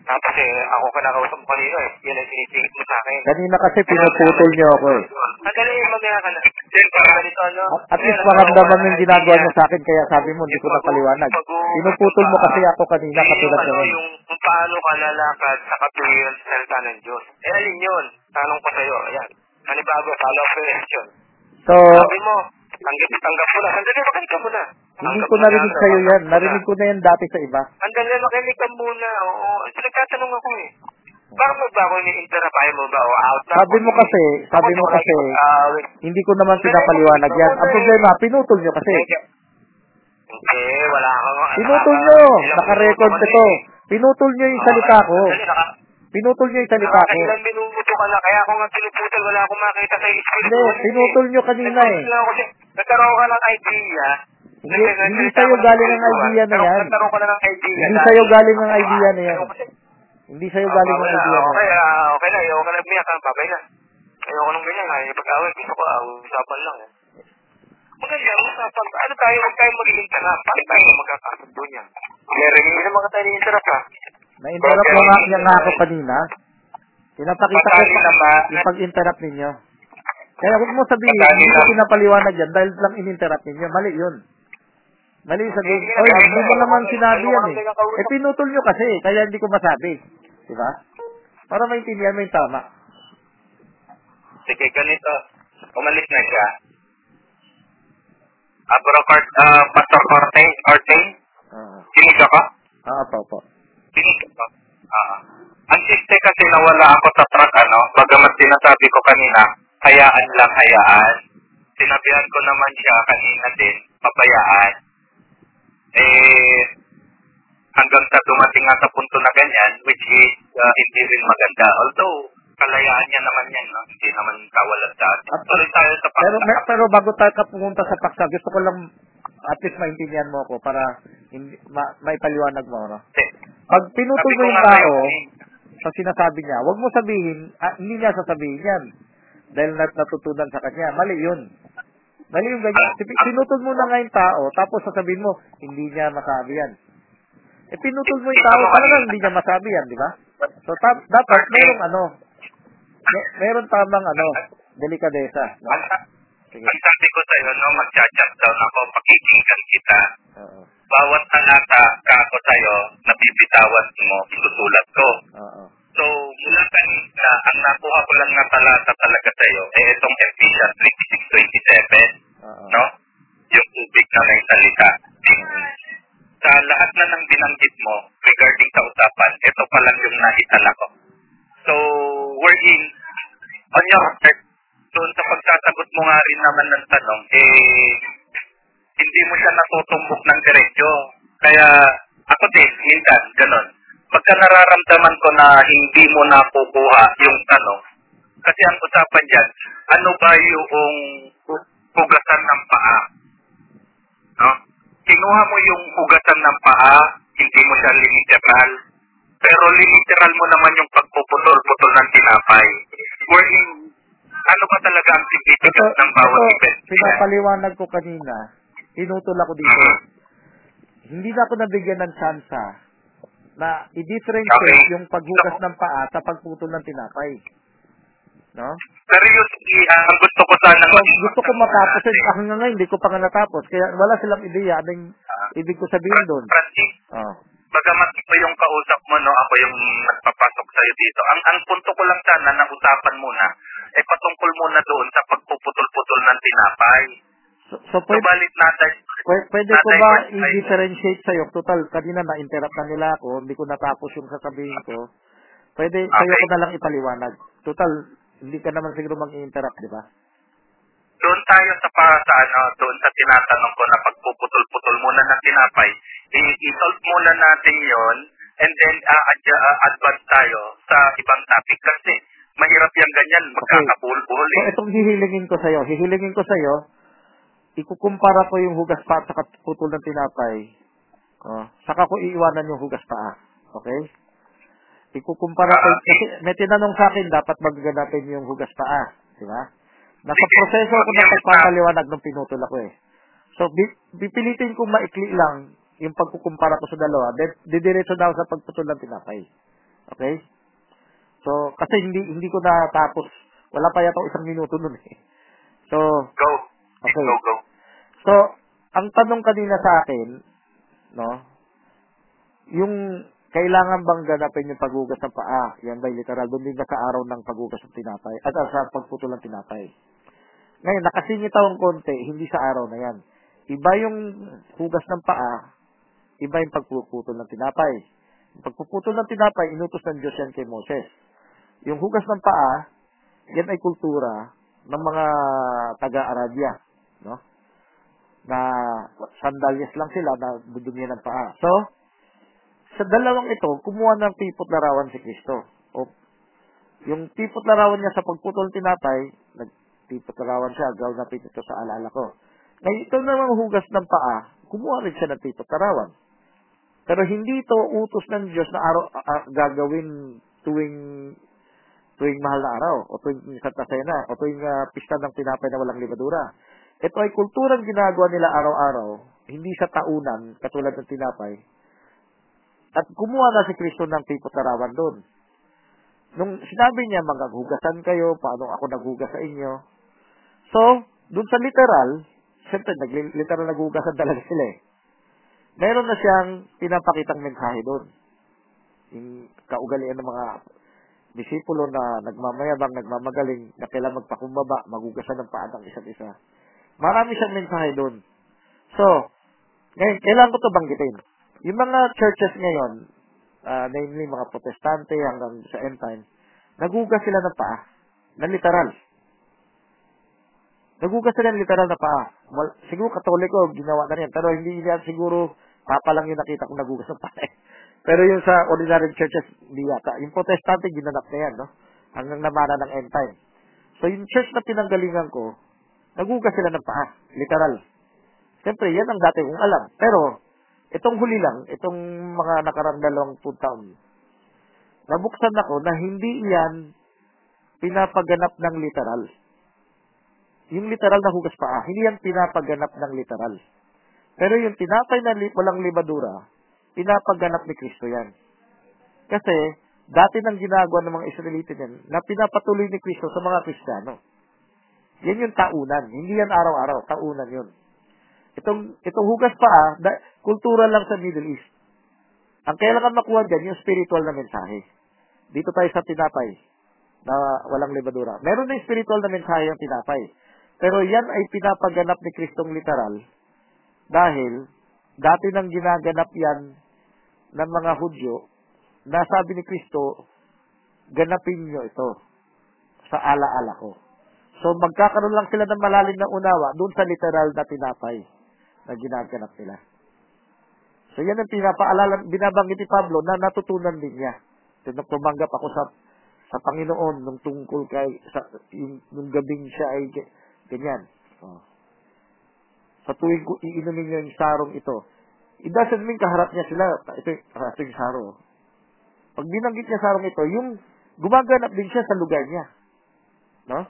Tapos eh, ako ka nakausap mo kanina eh. Yan ang sinisingit mo sa akin. Kanina kasi pinuputol niyo ako eh. Sandali, mamaya ka na. Ganito, ano? At, at least maramdaman mo yung ginagawa niyo sa akin kaya sabi mo hindi ko napaliwanag. Pinuputol mo kasi ako kanina katulad ano, naman. yung kung paano ka lalakad sa katuwiran sa salita ng Diyos. Eh, alin yun? Tanong ko sa'yo. Ayan. Panibago, follow-up question. So, Sabi mo, tanggap, tanggap mo na. Sandali, makinig ka muna. hindi ko narinig na, sa'yo yan. Narinig ko na yan dati sa iba. Sandali, makinig ka muna. Oo. Nagtatanong ako eh. Bakit mo ba ako ini-interrupt? Mo ba? O out na Sabi mo kasi, sabi mo kasi, mag-aaway. hindi ko naman pinapaliwanag yan. Ang problema, pinutol niyo kasi. Hindi, wala kang... Pinutol niyo. Nakarecord ito. Pinutol niyo yung salita ko. Pinutol niyo yung salita ko. Nakakailan minuto ka na, kaya ako nga pinuputol, wala akong makita sa espiritu. Hindi, pinutol niyo kanina eh. Nagkaroon ka ng idea. Hindi, hindi sa'yo galing ang idea na yan. Nagkaroon ka na ng idea. Hindi sa'yo galing ang idea na yan. Hindi sa'yo galing ang Okay na, idea na Okay, yan. ah, okay na. Ayoko na umiyak. ah, Babay na. Ayoko nung ganyan. Ay, pag-away, gusto ko, ah, usapan lang. Eh. Maganda, usapan. Ano tayo, huwag tayo magiging tanap. Paano tayo magkakasundo niya? Meron naman ka tayo ni-interrupt, ha? Na-interrupt mo nga niya nga ako kanina. Pinapakita ko naman. yung pag-interrupt ninyo. Kaya huwag mo sabihin, hindi ko pinapaliwanag yan dahil lang in-interrupt ninyo. Mali yun. Mali yung sabihin. Oy, hindi, mo naman sinabi yan eh. Eh, pinutol nyo kasi, kaya hindi ko masabi. Di ba? Para maintindihan mo yung tama. Sige, ganito. Umalis na siya. Abro, uh, Pastor Corte, Corte, kinig ako? Ah, po, po. Kinig ako. Ah. ang siste kasi nawala ako sa truck, ano, bagamat sinasabi ko kanina, hayaan lang, hayaan. Sinabihan ko naman siya kanina din, pabayaan. Eh, hanggang sa dumating nga sa punto na ganyan, which is uh, hindi rin maganda. Although, kalayaan niya naman yan, no? hindi naman kawalan sa atin. At- Tuloy tayo sa Pero, paksa. me- pero bago tayo ka pumunta sa paksa, gusto ko lang at least maintindihan mo ako para hindi, ma, maipaliwanag mo, no? Pag pinutol mo yung tao eh, sa sinasabi niya, wag mo sabihin, ah, hindi niya sasabihin yan. Dahil nat natutunan sa kanya. Mali yun. Mali yung ganyan. Pinutol mo na nga yung tao, tapos sasabihin mo, hindi niya masabi yan. Eh, pinutol mo yung tao, talagang hindi niya masabi yan, di ba? So, ta- dapat merong ano, may, meron tamang ano, delikadesa. No? Sige. ang sabi ko sa'yo, no, mag-chat down ako, pakikinggan kita. Oo. Bawat talata ka ako sa'yo, nabibitawan mo, susulat ko. Oo. So, mula kanina, ang nakuha ko lang na talata talaga sa'yo, eh, itong Ephesians 26-27, Oo. no? Yung tubig na may salita. Sa lahat na ng binanggit mo regarding sa usapan, ito pa lang yung naitala ko. So, we're in, on your part, doon sa pagsasagot mo nga rin naman ng tanong, eh, hindi mo siya natutumbok ng diretsyo. Kaya, ako din, minsan, ganun. Pagka nararamdaman ko na hindi mo nakukuha yung tanong, kasi ang usapan dyan, ano ba yung hugasan ng paa? No? Kinuha mo yung hugasan ng paa, hindi mo siya literal, pero literal mo naman yung pagpuputol-putol ng tinapay. Wherein, ano ba talaga ang Ito, significance ng bawat ito, event? pinapaliwanag ko kanina, pinutol ako dito. Mhm. Hindi na ako nabigyan ng tsansa na i-differentiate Okay. yung paghugas ng paa sa pagputol ng tinapay. No? Seriously, ah, ang gusto ko sana So, gusto ko matapos yun. Ako nga ngayon, hindi ko pa nga natapos. Kaya wala silang ideya. Ano yung ibig ko sabihin doon? Francis, Oh. bagamat ito yung kausap mo, no, ako yung nagpapasok sa'yo dito. Ang, ang punto ko lang sana na usapan muna, eh patungkol muna doon sa pagpuputol-putol ng tinapay. So, so pwede, Subalit natin, pwede, pwede ko ba i-differentiate sa'yo? Total, kanina na-interrupt na nila ako. Hindi ko natapos yung sasabihin ko. Pwede sa'yo Okay. ko na lang ipaliwanag. Total, hindi ka naman siguro mag-interrupt, di ba? doon tayo sa pa sa ano, doon sa tinatanong ko na pagpuputol-putol muna ng tinapay, i-solve muna natin yon and then uh, advance tayo sa ibang topic kasi mahirap yung ganyan, magkakabuhol-buhol So, eh. itong hihilingin ko sa'yo, hihilingin ko sa'yo, ikukumpara ko yung hugas pa at putol ng tinapay. Oh, saka ko iiwanan yung hugas pa. Okay? Ikukumpara ko, Ah, kasi may tinanong sa akin, dapat magaganatin yung hugas pa. Di ba? Nasa proseso ako ng pagpapaliwanag ng pinutol ako eh. So, pipilitin kong maikli lang yung pagkukumpara ko sa dalawa, didiretso na ako sa pagputol ng tinapay. Okay? So, kasi hindi hindi ko natapos. Wala pa yata isang minuto nun eh. So, Go. Okay. Go, go. so, ang tanong kanina sa akin, no, yung kailangan bang ganapin yung paghugas ng paa? Yan ba literal? Doon din sa araw ng paghugas ng tinapay? At sa pagputol ng tinapay. Ngayon, nakasingit akong konti, hindi sa araw na yan. Iba yung hugas ng paa, iba yung pagpuputol ng tinapay. Yung pagpuputol ng tinapay, inutos ng Diyos yan kay Moses. Yung hugas ng paa, yan ay kultura ng mga taga-Arabia, no? Na sandalyas lang sila na dudumi ng paa. So, sa dalawang ito, kumuha ng tipot larawan si Kristo. O, yung tipot larawan niya sa pagputol ng tinapay, nagtipot larawan siya, gawin na ito sa alala ko. Ngayon, ito namang hugas ng paa, kumuha rin siya ng tipot larawan. Pero hindi ito utos ng Diyos na araw, ah, gagawin tuwing tuwing mahal na araw, o tuwing Santa Cena, o tuwing ah, pista ng tinapay na walang libadura. Ito ay kulturang ginagawa nila araw-araw, hindi sa taunan, katulad ng tinapay. At kumuha na si Kristo ng tipot larawan doon. Nung sinabi niya, maghugasan kayo, paano ako naghugas sa inyo. So, doon sa literal, siyempre, literal naghugasan talaga sila eh. Meron na siyang pinapakitang mensahe doon. Yung kaugalian ng mga disipulo na nagmamayabang, nagmamagaling, na kailangan magpakumbaba, magugasan ng paa ng isa't isa. Marami siyang mensahe doon. So, ngayon, kailangan ko ito banggitin. Yung mga churches ngayon, ah, namely mga protestante hanggang sa end time, nagugas sila ng paa, na literal. Nagugas sila ng literal na paa. Well, siguro katoliko, ginawa na rin. Pero hindi yan siguro, papa lang yung nakita kong nagugas ng paa. Pero yung sa ordinary churches, hindi yata. Yung protestante, ginanap na yan, no? Hanggang namana ng end time. So, yung church na pinanggalingan ko, nagugas sila ng paa. Literal. Siyempre, yan ang dati kong alam. Pero, itong huli lang, itong mga nakarang dalawang two taon, nabuksan ako na hindi yan pinapaganap ng literal. Yung literal na hugas paa, hindi yan pinapaganap ng literal. Pero yung tinapay na li- walang libadura, pinapaganap ni Kristo yan. Kasi, dati nang ginagawa ng mga Israelite yan, na pinapatuloy ni Kristo sa mga Kristiyano. Yan yung taunan. Hindi yan araw-araw. Taunan yun. Itong, itong hugas paa, da, kultura lang sa Middle East. Ang kailangan makuha dyan, yung spiritual na mensahe. Dito tayo sa tinapay na walang libadura. Meron na spiritual na mensahe yung tinapay. Pero yan ay pinapaganap ni Kristong literal dahil dati nang ginaganap yan ng mga Hudyo na sabi ni Kristo, ganapin nyo ito sa alaala ko. So magkakaroon lang sila ng malalim na unawa doon sa literal na tinapay na ginaganap nila. So yan ang pinapaalala, binabanggit ni Pablo na natutunan din niya. So, nung tumanggap ako sa sa Panginoon nung tungkol kay sa yung, nung gabing siya ay ganyan. Oh. Sa tuwing ko iinumin niya yung sarong ito, it doesn't mean kaharap niya sila, ito, ito yung saro. Pag binanggit niya sarong ito, yung gumaganap din siya sa lugar niya. No?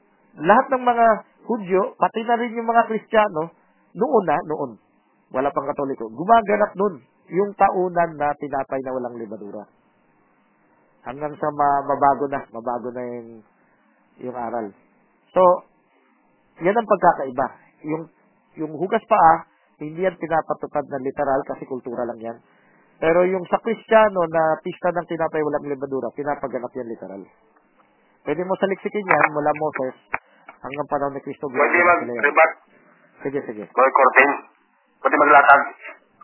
Lahat ng mga Hudyo, pati na rin yung mga Kristiyano, noon na, noon, wala pang katoliko, gumaganap nun yung taunan na tinapay na walang libadura. Hanggang sa ma- mabago na, mabago na yung, yung aral. So, yan ang pagkakaiba. Yung, yung hugas paa, hindi yan pinapatupad na literal kasi kultura lang yan. Pero yung sa Kristiyano na pista ng tinapay walang libadura, pinapaganap yan literal. Pwede mo saliksikin yan mula Moses hanggang panahon ni Kristo. Pwede mag-rebat, Sige, sige. Boy Cortin. Pwede maglatag.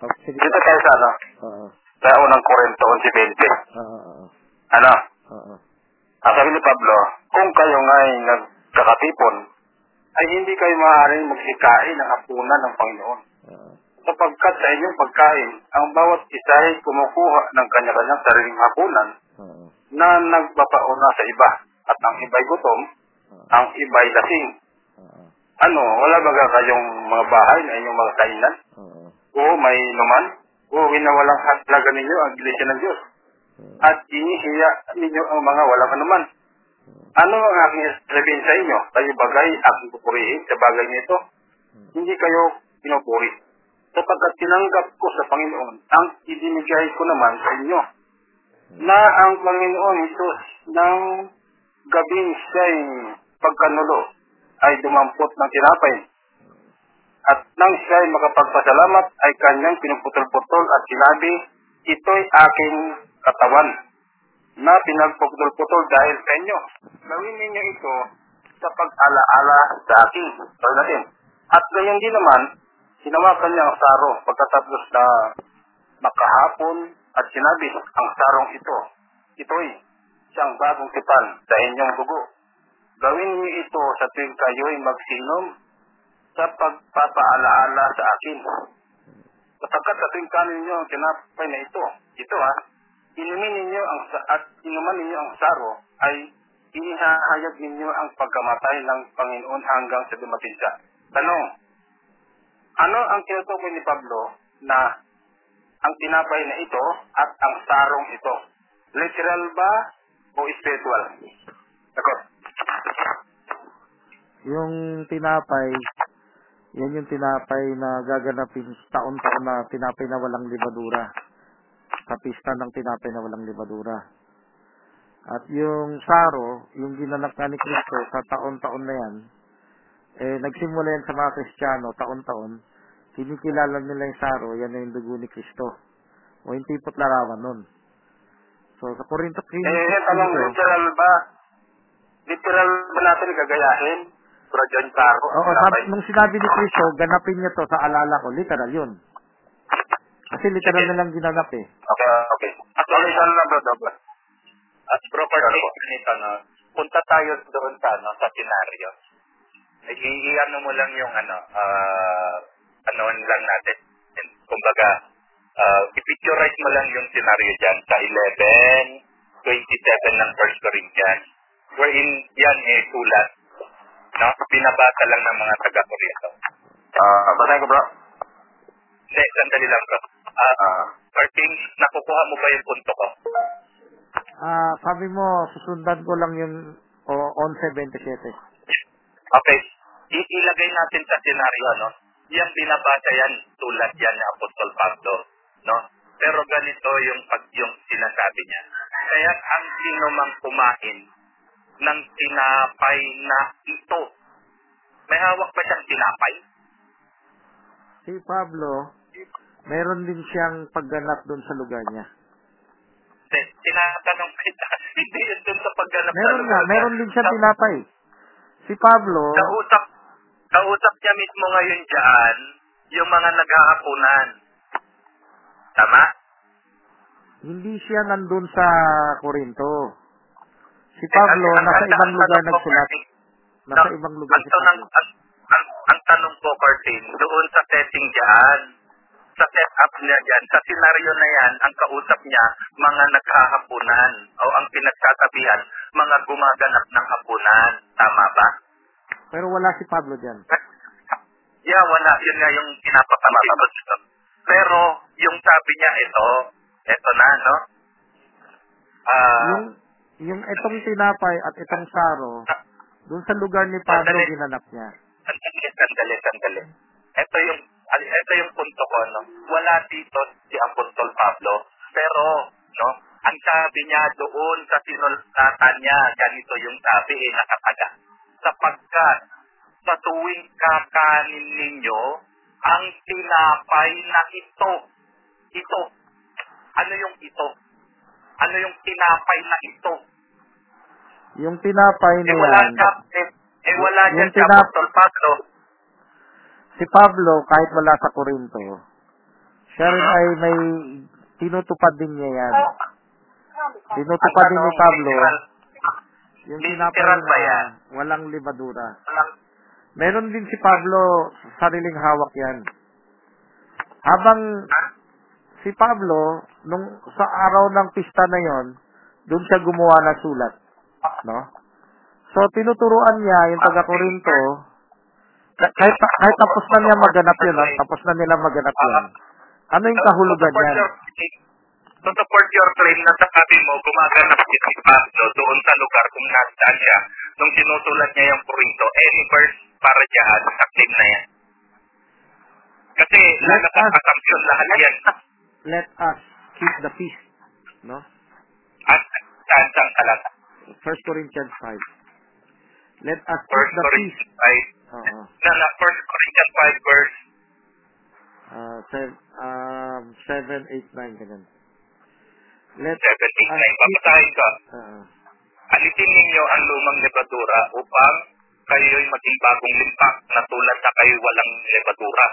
Oh, sige. Dito tayo sa ano, Oo. sa unang Korinto 11.20. Oo, Ano? oo. Ang sabi ni Pablo, kung kayo nga ay nagkakatipon, ay hindi kayo maaaring magsikain ng hapunan ng Panginoon. Oo. Sapagkat sa inyong pagkain, ang bawat isa ay kumukuha ng kanya-kanyang sariling hapunan Oo. na nagpapauna sa iba. At ang iba'y gutom, ang iba'y lasing. Oo. Ano, wala ba kayong mga bahay na inyong mga kainan? Oo. O may naman? O winawalang halaga ninyo ang iglesia ng Diyos? At inihiya ninyo ang mga walang anuman? Ano ang aking sabihin sa inyo? Kayo bagay aking pupurihin sa bagay nito? Hindi kayo pinupuri. Sapagkat tinanggap ko sa Panginoon ang ibinigay ko naman sa inyo. na ang Panginoon Isus ng gabing siya'y pagkanulo ay dumampot ng tinapay. At nang siya'y makapagpasalamat ay kanyang pinuputol-putol at sinabi, ito'y aking katawan na pinagputol-putol dahil sa inyo. Gawin ninyo ito sa pag-alaala sa akin. Sabi natin. At gayon din naman, hinawakan niya ang saro pagkatapos na makahapon at sinabi, ang sarong ito, ito'y siyang bagong tipan sa inyong dugo. Gawin niyo ito sa tuwing kayo'y magsinom sa pagpapaalaala sa akin. Sapagkat sa tuwing kanin ninyo ang tinapay na ito, ito ha, inumin ninyo ang sa- at inuman ninyo ang saro ay inihahayag ninyo ang pagkamatay ng Panginoon hanggang sa dumating siya. Tanong, ano ang tinutukoy ni Pablo na ang tinapay na ito at ang sarong ito? Literal ba o spiritual? Ako. Yung tinapay, yan yung tinapay na gaganapin taon-taon na tinapay na walang libadura. Sa pista ng tinapay na walang libadura. At yung saro, yung ginanap nga ni Kristo sa taon-taon na yan, eh, nagsimula yan sa mga Kristiyano, taon-taon, kinikilala nila yung saro, yan na yung dugo ni Kristo. O yung tipot larawan nun. So, sa Korinto 15, Eh, tanong literal ba? Literal ba natin gagayahin? Pero dyan saro. ang Oo, sabi, nung sinabi ni Kristo, ganapin niya to sa alala ko, literal yun. Kasi literal na lang ginanap eh. Okay, okay. Okay, saan na bro, bro? At property ganito, no? Punta tayo doon sa, ano, sa scenario. I-ano mo lang yung, ano, ah, ano lang natin. Kumbaga, uh, i-picturize mo lang yung scenario dyan sa 11, 27 ng 1 Corinthians. Wherein yan eh sulat. No? Binabasa lang ng mga taga-Korinto. Ah, basahin ko bro. Hindi, sandali lang bro. Ah, Ah, Martin, nakukuha mo ba yung punto ko? Ah, sabi mo, susundan ko lang yung o, 11.27. Okay. I- ilagay natin sa senaryo, no? Yang binabasa yan, tulad yan ni Apostol Pablo, no? Pero ganito yung pag yung sinasabi niya. Kaya ang sino mang kumain ng tinapay na ito, may hawak ba siyang tinapay? Si Pablo, meron din siyang pagganap doon sa lugar niya. Hindi, tinatanong kita, hindi yun dun sa pagganap sa Meron lugar nga, niya. meron din siyang Sa- tinapay. Si Pablo, Kausap, kausap niya mismo ngayon dyan, yung mga naghahapunan. Tama? hindi siya nandun sa Korinto. Si Eh, Pablo, ang- nasa ang- ibang ang lugar nagsulat. Nasa ang- ibang lugar ang si tanong, Pablo. ang, ang, ang tanong ko, Martin, doon sa setting dyan, sa setup niya dyan, sa senaryo na yan, ang kausap niya, mga naghahapunan, o ang pinagsasabihan, mga gumaganap ng hapunan. Tama ba? Pero wala si Pablo dyan. Yeah, wala. Yun nga yung dito. Pero, yung sabi niya, ito, ito na, no? Ah, Yung, yung itong tinapay at itong saro, doon sa lugar ni Pablo, Sandali. ginanap niya. Sandali, sandali, sandali. Ito yung, ito yung punto ko, no? Wala dito si Apostol Pablo, pero, no? Ang sabi niya doon sa sinulatan niya, ganito yung sabi, eh, nakataga. Sapagkat, sa tuwing kakanin ninyo, ang tinapay na ito, ito, ano yung ito? Ano yung tinapay na ito? Yung tinapay na Eh wala yan, siya, eh, eh wala Yung dyan si tinap- Apostol Pablo. si Pablo, kahit wala sa Korinto, siya rin ay may tinutupad din niya yan. Tinutupad din ni Pablo literal, yung literal tinapay ba yan? na walang libadura. walang- Meron din si Pablo sariling hawak yan. Habang si Pablo, nung sa araw ng pista na yon, doon siya gumawa ng sulat. No? So, tinuturuan niya yung taga-Korinto, ka- kahit, kahit tapos na niya maganap yun, tapos na nila maganap yun. Ano yung kahulugan your- To support your claim na sabi mo, gumaganap si si Pablo doon sa lugar kung nasaan siya. Nung sinusulat niya yung Corinto, any verse para dyan sa claim na yan. Kasi Let us- assumption, lahat yan. Let us keep the feast. No? Saan saan talata? 1 Corinthians 5. Let us keep First the peace. Corinthians 5. Oo. Na, na, First Corinthians 5 verse Uh, seven, um, 7, 8, 9, ganun. Let 7, 8, 9. us keep... Papasahin ka. Uh, Alitin ninyo ang lumang lebadura upang kayo'y maging bagong limpak na tulad na kayo'y walang lebadura.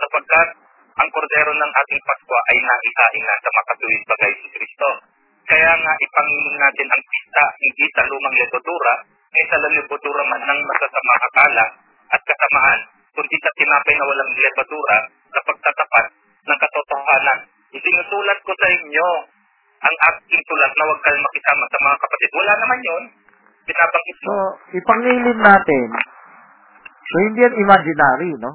Sapagkat ang kordero ng ating Paskwa ay naihain na sa makatuwid bagay si Kristo. Kaya nga ipangilin natin ang pista hindi sa lumang lebadura, ay sa lebadura man ng masasamang akala at kasamaan, kundi sa tinapay na walang lebadura sa pagtatapat ng katotohanan. Isinusulat ko sa inyo ang aking sulat na huwag kayong makisama sa mga kapatid. Wala naman yun. Pinabanggit so, mo. ipangilin natin. So, hindi yan imaginary, no?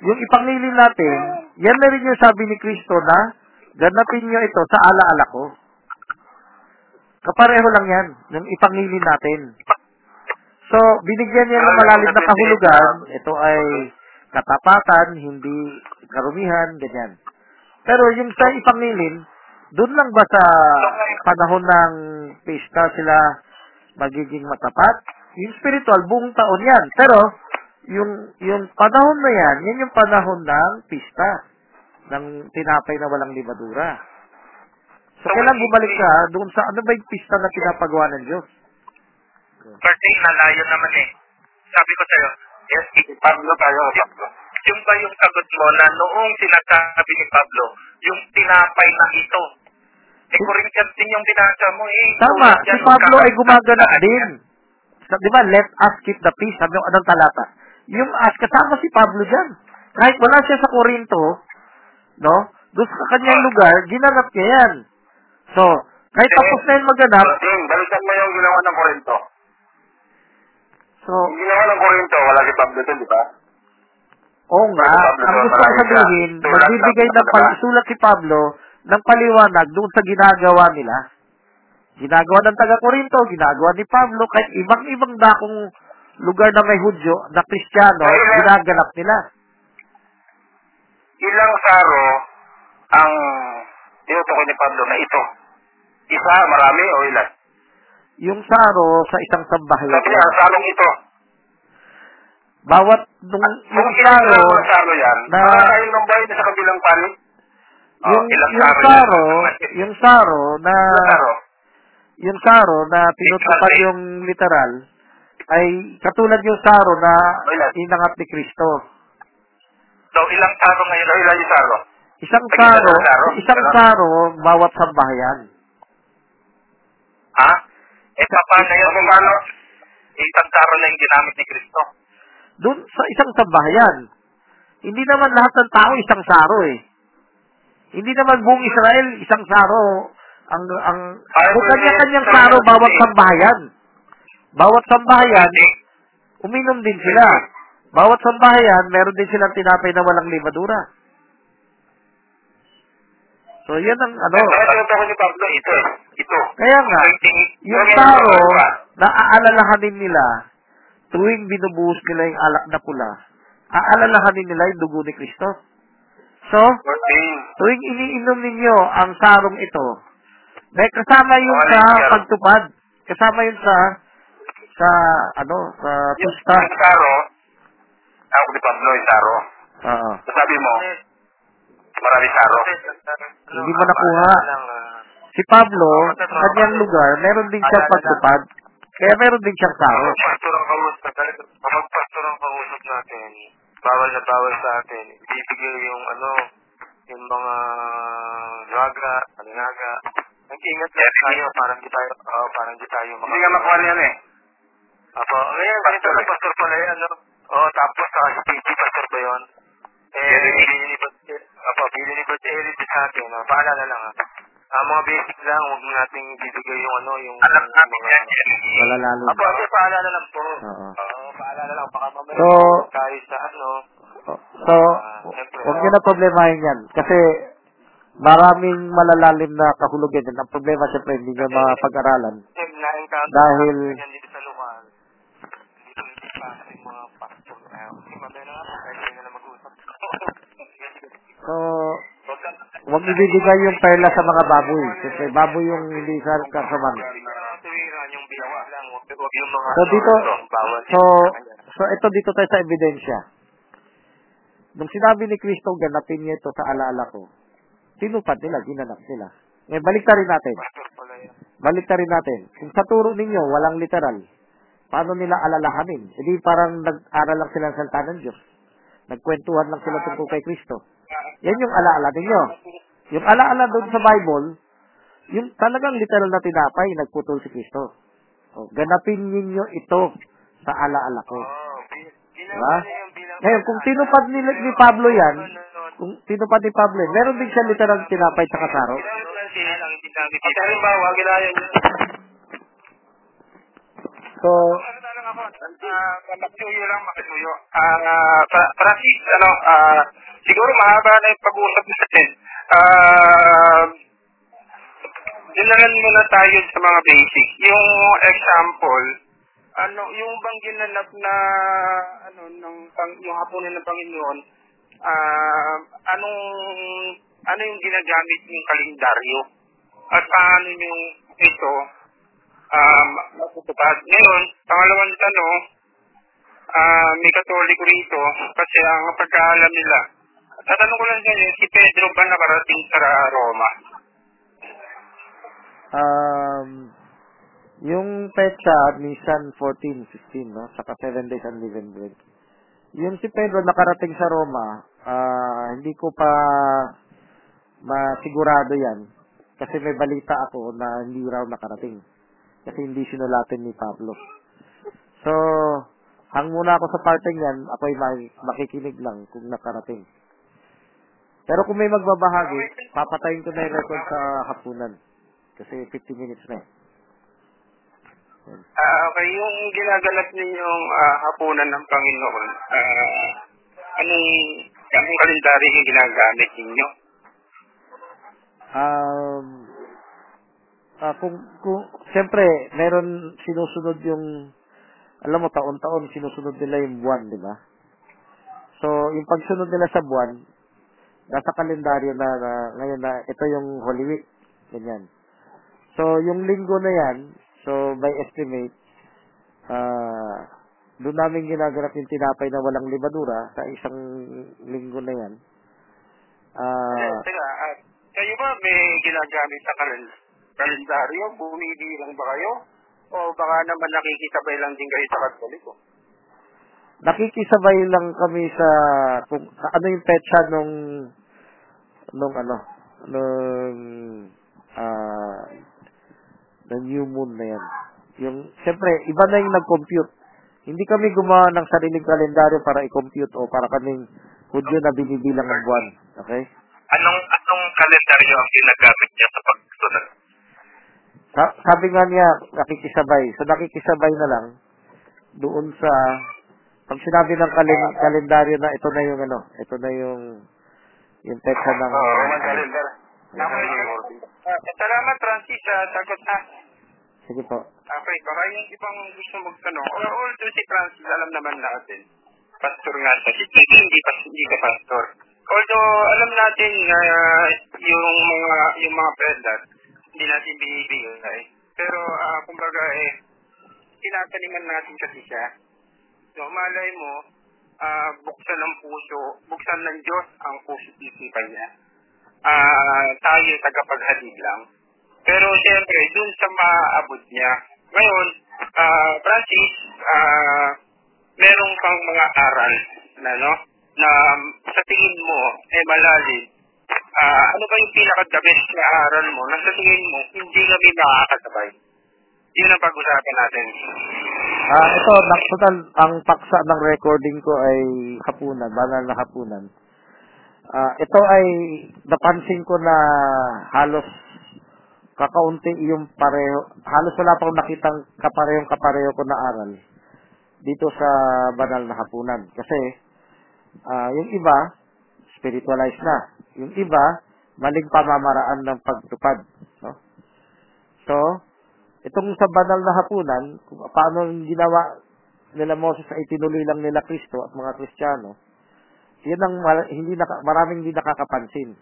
Yung ipangilin natin, yan na rin yung sabi ni Kristo na ganapin nyo ito sa alaala ko. Kapareho lang yan, yung ipangilin natin. So, binigyan niya ng malalim na kahulugan. Ito ay katapatan, hindi karumihan, ganyan. Pero yung sa ipangilin, doon lang ba sa panahon ng pista sila magiging matapat? Yung spiritual, buong taon yan. Pero, yung, yung panahon na yan, yan yung panahon ng pista ng tinapay na walang libadura. So, kailan bumalik ka doon sa ano ba yung pista na pinapagawa ng Diyos? Birthday na layo naman eh. Sabi ko sa'yo, yes, Pablo tayo, Pablo. yung ba yung sagot mo na noong sinasabi ni Pablo, yung tinapay na ito. Eh, Corinthians din yung binasa mo eh. Tama, si Pablo ay gumaganap din. Sa, di ba, let us keep the peace. Sabi yung anong talata? Yung as, kasama si Pablo dyan. Kahit wala siya sa Korinto, no? Doon sa kanyang lugar, ginanap niya yan. So, kahit tapos na yun maganap, Ding, balikan mo yung ginawa ng Korinto. so, Yung ginawa ng Korinto, wala si Pablo doon, di ba? oo nga, ang gusto ko sabihin, nagbibigay ng pal- sulat si Pablo ng paliwanag doon sa ginagawa nila. Ginagawa ng taga-Korinto, ginagawa ni Pablo, kahit ibang-ibang dakong lugar na may Hudyo, na Kristiyano, ginaganap nila. Ilang saro ang tinutukoy ni Pablo na ito? Isa, marami o ilan? Yung saro sa isang sambahayan. Sabi niya, sarong ito. Bawat nung, Kung yung saro, saro, yan, na- makakain ng bahay na sa kabilang panig. Oh, yung, ilang yung saro saro, yung saro na, Ilang saro? yung saro na tinutupad yung literal, ay katulad yung saro na Ilan? inangat ni Kristo. So, ilang taro ngayon? Ilang ilan yung saro? Isang saro, isang saro? isang saro bawat sambahayan. Ha? Eh, paano yun? Kung paano? Isang taro na yung ginamit ni Kristo. Doon sa isang sambahayan. Hindi naman lahat ng tao isang saro eh. Hindi naman buong Israel isang saro. Ang ang pwede. kanya-kanyang saro bawat sambahayan. Bawat sambahayan, uminom din sila. Bawat sambahayan, meron din silang tinapay na walang libadura. So, yan ang ano. Kaya tinutukoy ni Pablo, ito eh. Ito. Kaya nga, yung saro na aalalahanin nila tuwing binubuhos nila yung alak na pula, aalalahanin nila yung dugo ni Kristo. So, tuwing iniinom ninyo ang sarong ito, may kasama yun Oh, sa pagtupad. Kasama yun sa sa ano, sa Yung, pista. yung saro, ako ni Pablo, yung saro. Oo. Sabi mo, marami saro. Hindi mo nakuha. Si Pablo, sa kanyang lugar, meron din siyang pagtupad. Kaya meron din siyang saro. Kapag pastor ang kausap natin, bawal na bawal sa atin, ibibigay yung ano, yung mga raga, alinaga. Nag-ingat lang tayo para hindi tayo, oh, para hindi tayo Hindi nga makuha niyan eh. Apo, ngayon, ganito na pastor pala yan, ano? Oo, tapos sa SPG, pastor ba yun? Eh, bili ni Bot, apo, bili ni Bot Eric sa akin, ah, paalala lang, ah. Ah, mga basic lang, huwag nating bibigay yung ano, yung... Alam namin yan, Jerry. Malalalo. Apo, okay, paalala lang po. Oo. Oo, paalala lang, baka mamaya So- tayo sa ano, So, huwag nyo na problemahin yan. Kasi, maraming malalalim na kahulugan yan. Ang problema, syempre, hindi nyo mapag-aralan. Dahil- yan mag-usap. So, Huwag ibibigay yung perla sa mga baboy. Kasi baboy yung hindi sa kasaman. So, dito, so, so ito dito tayo sa ebidensya. Nung sinabi ni Kristo, ganapin niya ito sa alaala ko, tinupad nila, ginanap nila. Eh, balik rin natin. Balik rin natin. Kung sa turo ninyo, walang literal, paano nila alalahanin? Hindi parang nag-aral lang sila ng salita ng Diyos. Nagkwentuhan lang sila tungkol kay Kristo. Yan yung alaala ninyo. Yung alaala doon sa Bible, yung talagang literal na tinapay, nagputol si Kristo. O, ganapin ninyo ito sa alaala ko. Diba? Ngayon, kung tinupad ni, ni Pablo yan, kung tinupad ni Pablo, meron din siya literal tinapay sa kasaro. Dito. Halimbawa, ginaya niya. So, Ano lang ako, uh, makisuyo. Ah, Fra- Francis, ano, ah, siguro mahaba na yung pag-uusap natin. Ah, dinalan muna tayo sa mga basic. Yung example, ano, yung bang ginanap na, ano, ng, pang, yung hapunan ng Panginoon, ah, anong, ano yung ginagamit yung kalendaryo? At paano yung ito, um, matutupad. Ngayon, pangalawang tanong, ah, may katoliko rito kasi ang pagkaalam nila. Tatanong ko lang sa inyo, si Pedro ba nakarating sa Roma? um, yung petsa, minsan 14, 15, no? Saka 7 days unleavened bread. Yung si Pedro nakarating sa Roma, ah, hindi ko pa masigurado yan. Kasi may balita ako na hindi raw nakarating. Kasi hindi sinulatin ni Pablo. So, hang muna ako sa parteng yan, ako'y ma- makikinig lang kung nakarating. Pero kung may magbabahagi, papatayin ko na yung record sa hapunan. Kasi 50 minutes na eh. Ah, okay, yung ginaganap ninyong ah, hapunan ng Panginoon, ah, anong, anong kalendaryo yung ginagamit ninyo? Um, ah, kung, kung, siyempre, meron sinusunod yung, alam mo, taon-taon sinusunod nila yung buwan, di ba? So, yung pagsunod nila sa buwan, nasa kalendaryo na, na ngayon na ito yung Holy Week. Ganyan. So, yung linggo na yan, so by estimate, ah, doon namin ginaganap yung tinapay na walang libadura sa isang linggo na yan. Ah, Teka, ah, kayo ba may ginagamit sa kalen- kalendaryo? Bumibilang ba kayo? O baka naman nakikisabay lang din kayo sa katoliko? nakikisabay lang kami sa kung sa ano yung petsa nung nung ano nung ah ng new moon na yan. Yung siyempre iba na yung nag-compute. Hindi kami gumawa ng sariling kalendaryo para i-compute o para kaming Hudyo na binibilang ng buwan. Okay? Anong anong kalendaryo ang ginagamit niya sa pagsunod? Sa- sabi nga niya, nakikisabay. So nakikisabay na lang doon sa pag sinabi ng kalen- kalendaryo na ito na yung ano, ito na yung yung petsa ng Oo, Roman calendar. Ah, salamat Francis sa sagot na. Sige po. Okay, baka yung ibang gusto magtanong. Or although si Francis, alam naman natin. Pastor nga siya. Si Titi, hindi, pa, hindi ka pastor. Although, alam natin na yung mga yung mga predat, hindi natin binibigay. Pero, ah, kumbaga, eh, tinataniman natin kasi siya. So, malay mo, ah, buksan ng puso, buksan ng Diyos ang puso isipan niya. Ah, tayo tagapaghatid lang. Pero siyempre, dun sa maabot niya. Ngayon, ah, Francis, ah, meron kang mga aral na, no? Na sa tingin mo, eh malalim. Ah, ano ba yung pinaka-the best na aral mo na sa tingin mo, hindi kami nakakasabay? Yun ang pag-usapan natin. Ah, ito, nak- total, ang paksa ng recording ko ay hapunan, banal na hapunan. Ah, ito ay napansin ko na halos kakaunti yung pareho, halos wala pang nakitang kaparehong kapareho ko na aral dito sa banal na hapunan. Kasi, ah, yung iba, spiritualized na. Yung iba, maling pamamaraan ng pagtupad. No? So, itong sa banal na hapunan, kung paano yung ginawa nila Moses ay tinuloy lang nila Kristo at mga Kristiyano, yan ang mar- hindi naka, maraming hindi nakakapansin.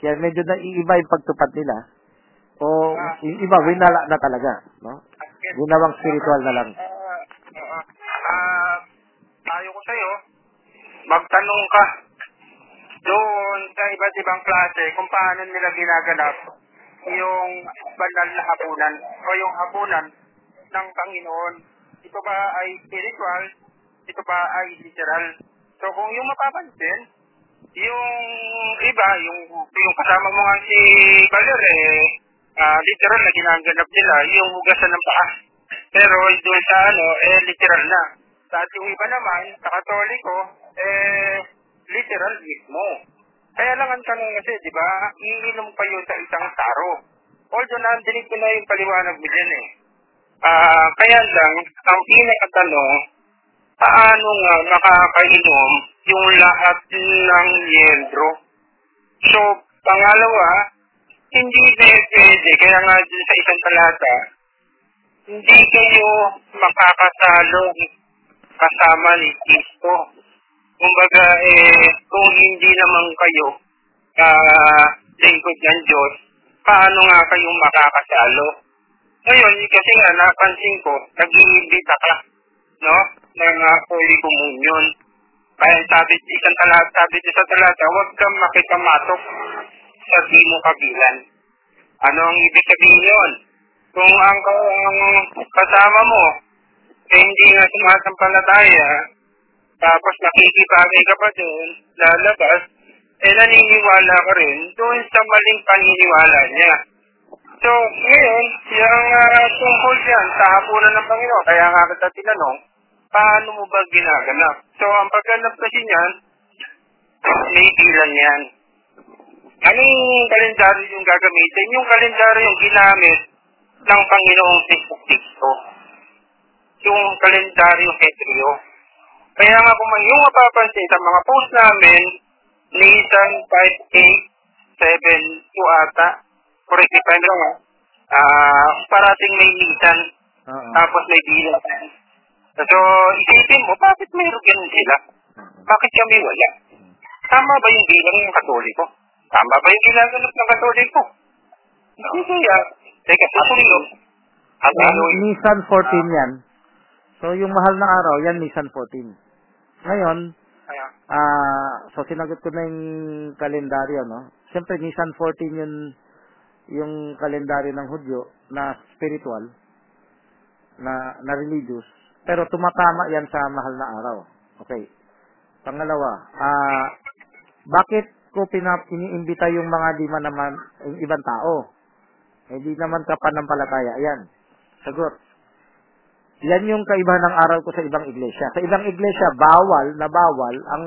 Kaya medyo naiiba yung pagtupad nila. O Ah. yung iba, winala na talaga. No? Ginawang spiritual na lang. Ah, ah, tayo ko sa'yo, magtanong ka doon sa iba't ibang klase kung paano nila ginaganap yung banal na hapunan o yung hapunan ng Panginoon. Ito ba ay spiritual? Ito ba ay literal? So kung yung mapapansin, yung iba, yung, yung kasama mo nga si Valer, eh, ah, literal na ginaganap nila yung hugasan ng paa. Pero doon sa ano, eh, literal na. At yung iba naman, sa katoliko, eh, literal mismo. Kaya lang ang tanong kasi, di ba, iinom kayo sa isang taro. Although nandinig ko na yung paliwanag mo dyan eh. Ah, kaya lang, ang pinakatanong, paano nga makakainom yung lahat ng miyembro? So, pangalawa, hindi pwede, kaya nga dun sa isang talata, hindi kayo makakasalo kasama ni Kristo. Kumbaga, eh, kung hindi naman kayo ah, lingkod ng Diyos, paano nga kayong makakasalo? Ngayon, kasi nga, napansin ko, nag-iimbita ka, no? Ng uh, Holy Communion. Kaya sabi, isang talata, sabi sa talata, huwag kang makikamatok sa di mo kabilan. Ano ang ibig sabihin yun? Kung ang, ang kasama mo, eh, hindi nga sumasampalataya, tapos nakikibagay ka pa doon, lalabas, eh naniniwala ka rin doon sa maling paniniwala niya. So, ngayon, yung uh, tungkol yan sa hapunan ng Panginoon, kaya nga kita tinanong, paano mo ba ginaganap? So, ang pagganap kasi niyan, may bilang yan. Anong kalendaryo yung gagamitin? Yung kalendaryo yung ginamit ng Panginoong Kristo. Yung kalendaryo Hebreo. Kaya nga kung yung mapapansin sa mga post namin, Nissan 5872 ata, correct if I'm wrong, ah, parating may Nissan, Oo. tapos may bilang. So, isipin mo, bakit mayroon ganun sila? Bakit kami wala? Tama ba yung bilang ng katoliko? Tama ba yung ginaganap ng katoliko? Hindi kaya. Teka, ano Yung Nissan 14 yan. So, yung mahal na araw, yan Nissan 14. Ngayon, ah so sinagot ko na yung kalendaryo, no? Siyempre, Nissan 14 yun yung kalendaryo ng Hudyo na spiritual, na, na religious, pero tumatama yan sa mahal na araw. Okay. Pangalawa, ah bakit ko pinap iniimbita yung mga di man naman yung ibang tao? Hindi naman ka panampalataya. Yan. Sagot. Yan yung kaibahan ng aral ko sa ibang iglesia. Sa ibang iglesia, bawal na bawal ang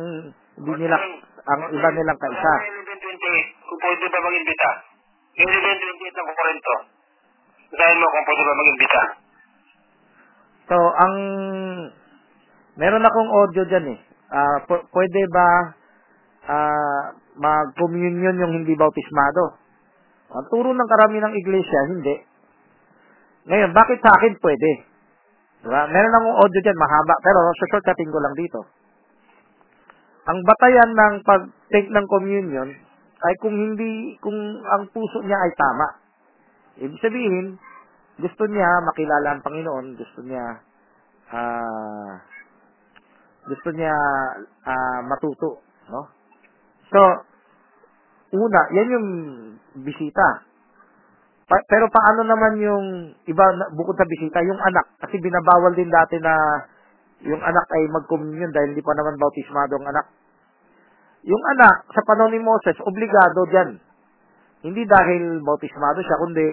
hindi nila ang iba nilang kaisa. Yung 1128, kung pwede ba mag-imbita? Yung 1128 ng Korinto. Dahil mo kung pwede ba mag-imbita? So, ang meron akong audio diyan eh. Ah, pu- pwede ba ah mag-communion yung hindi bautismado? Ang turo ng karamihan ng iglesia, hindi. Ngayon, bakit sa akin pwede? Diba? Meron akong audio dyan, mahaba, pero shortcutting ko lang dito. Ang batayan ng pag-take ng communion ay kung hindi, kung ang puso niya ay tama. Ibig sabihin, gusto niya makilala ang Panginoon, gusto niya ah gusto niya ah, matuto, no? So, una, yan yung bisita. Pa- pero paano naman yung iba na, bukod sa bisita, yung anak kasi binabawal din dati na yung anak ay mag-communion dahil hindi pa naman bautismado ang anak. Yung anak sa panahon ni Moses, obligado diyan. Hindi dahil bautismado siya kundi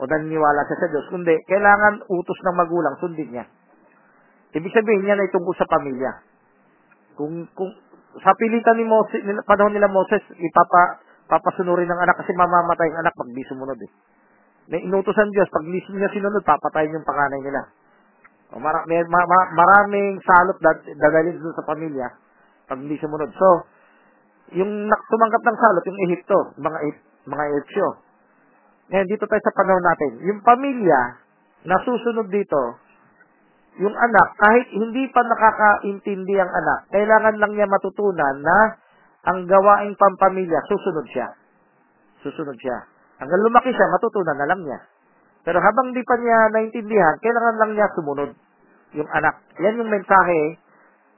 o naniniwala siya sa Diyos, kundi kailangan utos ng magulang sundin niya. Ibig sabihin yan ay tungkol sa pamilya. Kung, kung sa pilitan ni Moses, panahon nila Moses, ipapa, papasunurin ng anak kasi mamamatay ang anak pag di sumunod eh. May inutosan Diyos, pag di niya sinunod, papatayin yung panganay nila. O, mara, may, ma, ma- maraming salot dad, dadalhin doon sa pamilya pag hindi sumunod. So, yung tumanggap ng salot, yung Ehipto, mga, Ehip- mga Ehipsyo. Ngayon, dito tayo sa panahon natin. Yung pamilya na susunod dito, yung anak, kahit hindi pa nakakaintindi ang anak, kailangan lang niya matutunan na ang gawaing pampamilya, susunod siya. susunod siya. Hanggang lumaki siya, matutunan na lang niya. Pero habang di pa niya naintindihan, kailangan lang niya sumunod yung anak. Yan yung mensahe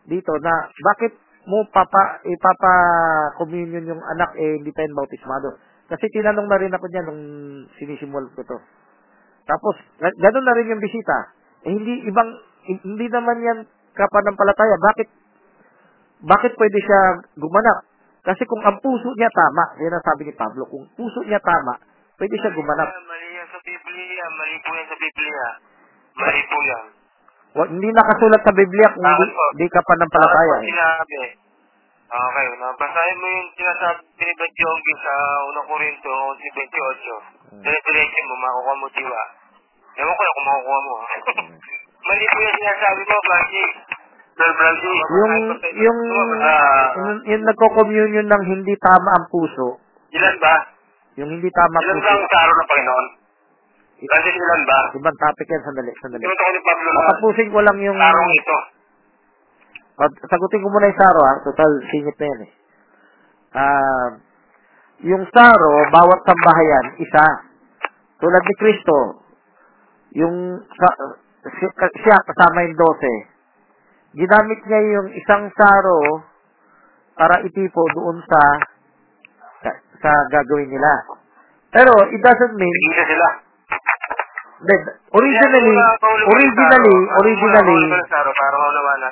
dito na bakit mo papa ipapa communion yung anak eh hindi pa bautismado. Kasi tinanong na rin ako niya nung sinisimulan ko to. Tapos ga- ganun na rin yung bisita. Eh hindi ibang hindi naman yan kapanampalataya. Bakit bakit pwede siya gumanap? Kasi kung ang puso niya tama, yan ang sabi ni Pablo, kung puso niya tama, pwede siya gumanap. Mali yan sa Biblia. Mali po yan sa Biblia. Mali po yan. Wa- hindi nakasulat sa Biblia kung Bakit di, po? di ka panampalataya. Bakit po Eh. sinabi? Okay, nabasahin mo yung sinasabi ni Batyonggi sa unang Korinto 11.28. Dire-diretso mo, makukuha mo diwa. Ewan ko na kung makukuha mo. Mali po yung sinasabi mo, Frankie. Yung yung yung, yung nagko-communion ng hindi tama ang puso, Ilan ba? yung hindi tama Ilan ba puso. ang saro ng Panginoon? Francis, ilan ba? Ibang topic yan, sandali, sandali. Tinutok ni Pablo na Patapusin ko lang yung sarong ito. Pag, sagutin ko muna yung saro ha. Total, singit na yan eh. Ah, yung saro, bawat sambahayan, isa. Tulad ni Kristo, yung sa, si- siya kasama yung dose. Ginamit niya yung isang saro para itipo doon sa sa, gagawin nila. Pero it doesn't mean Isa sila. that originally originally originally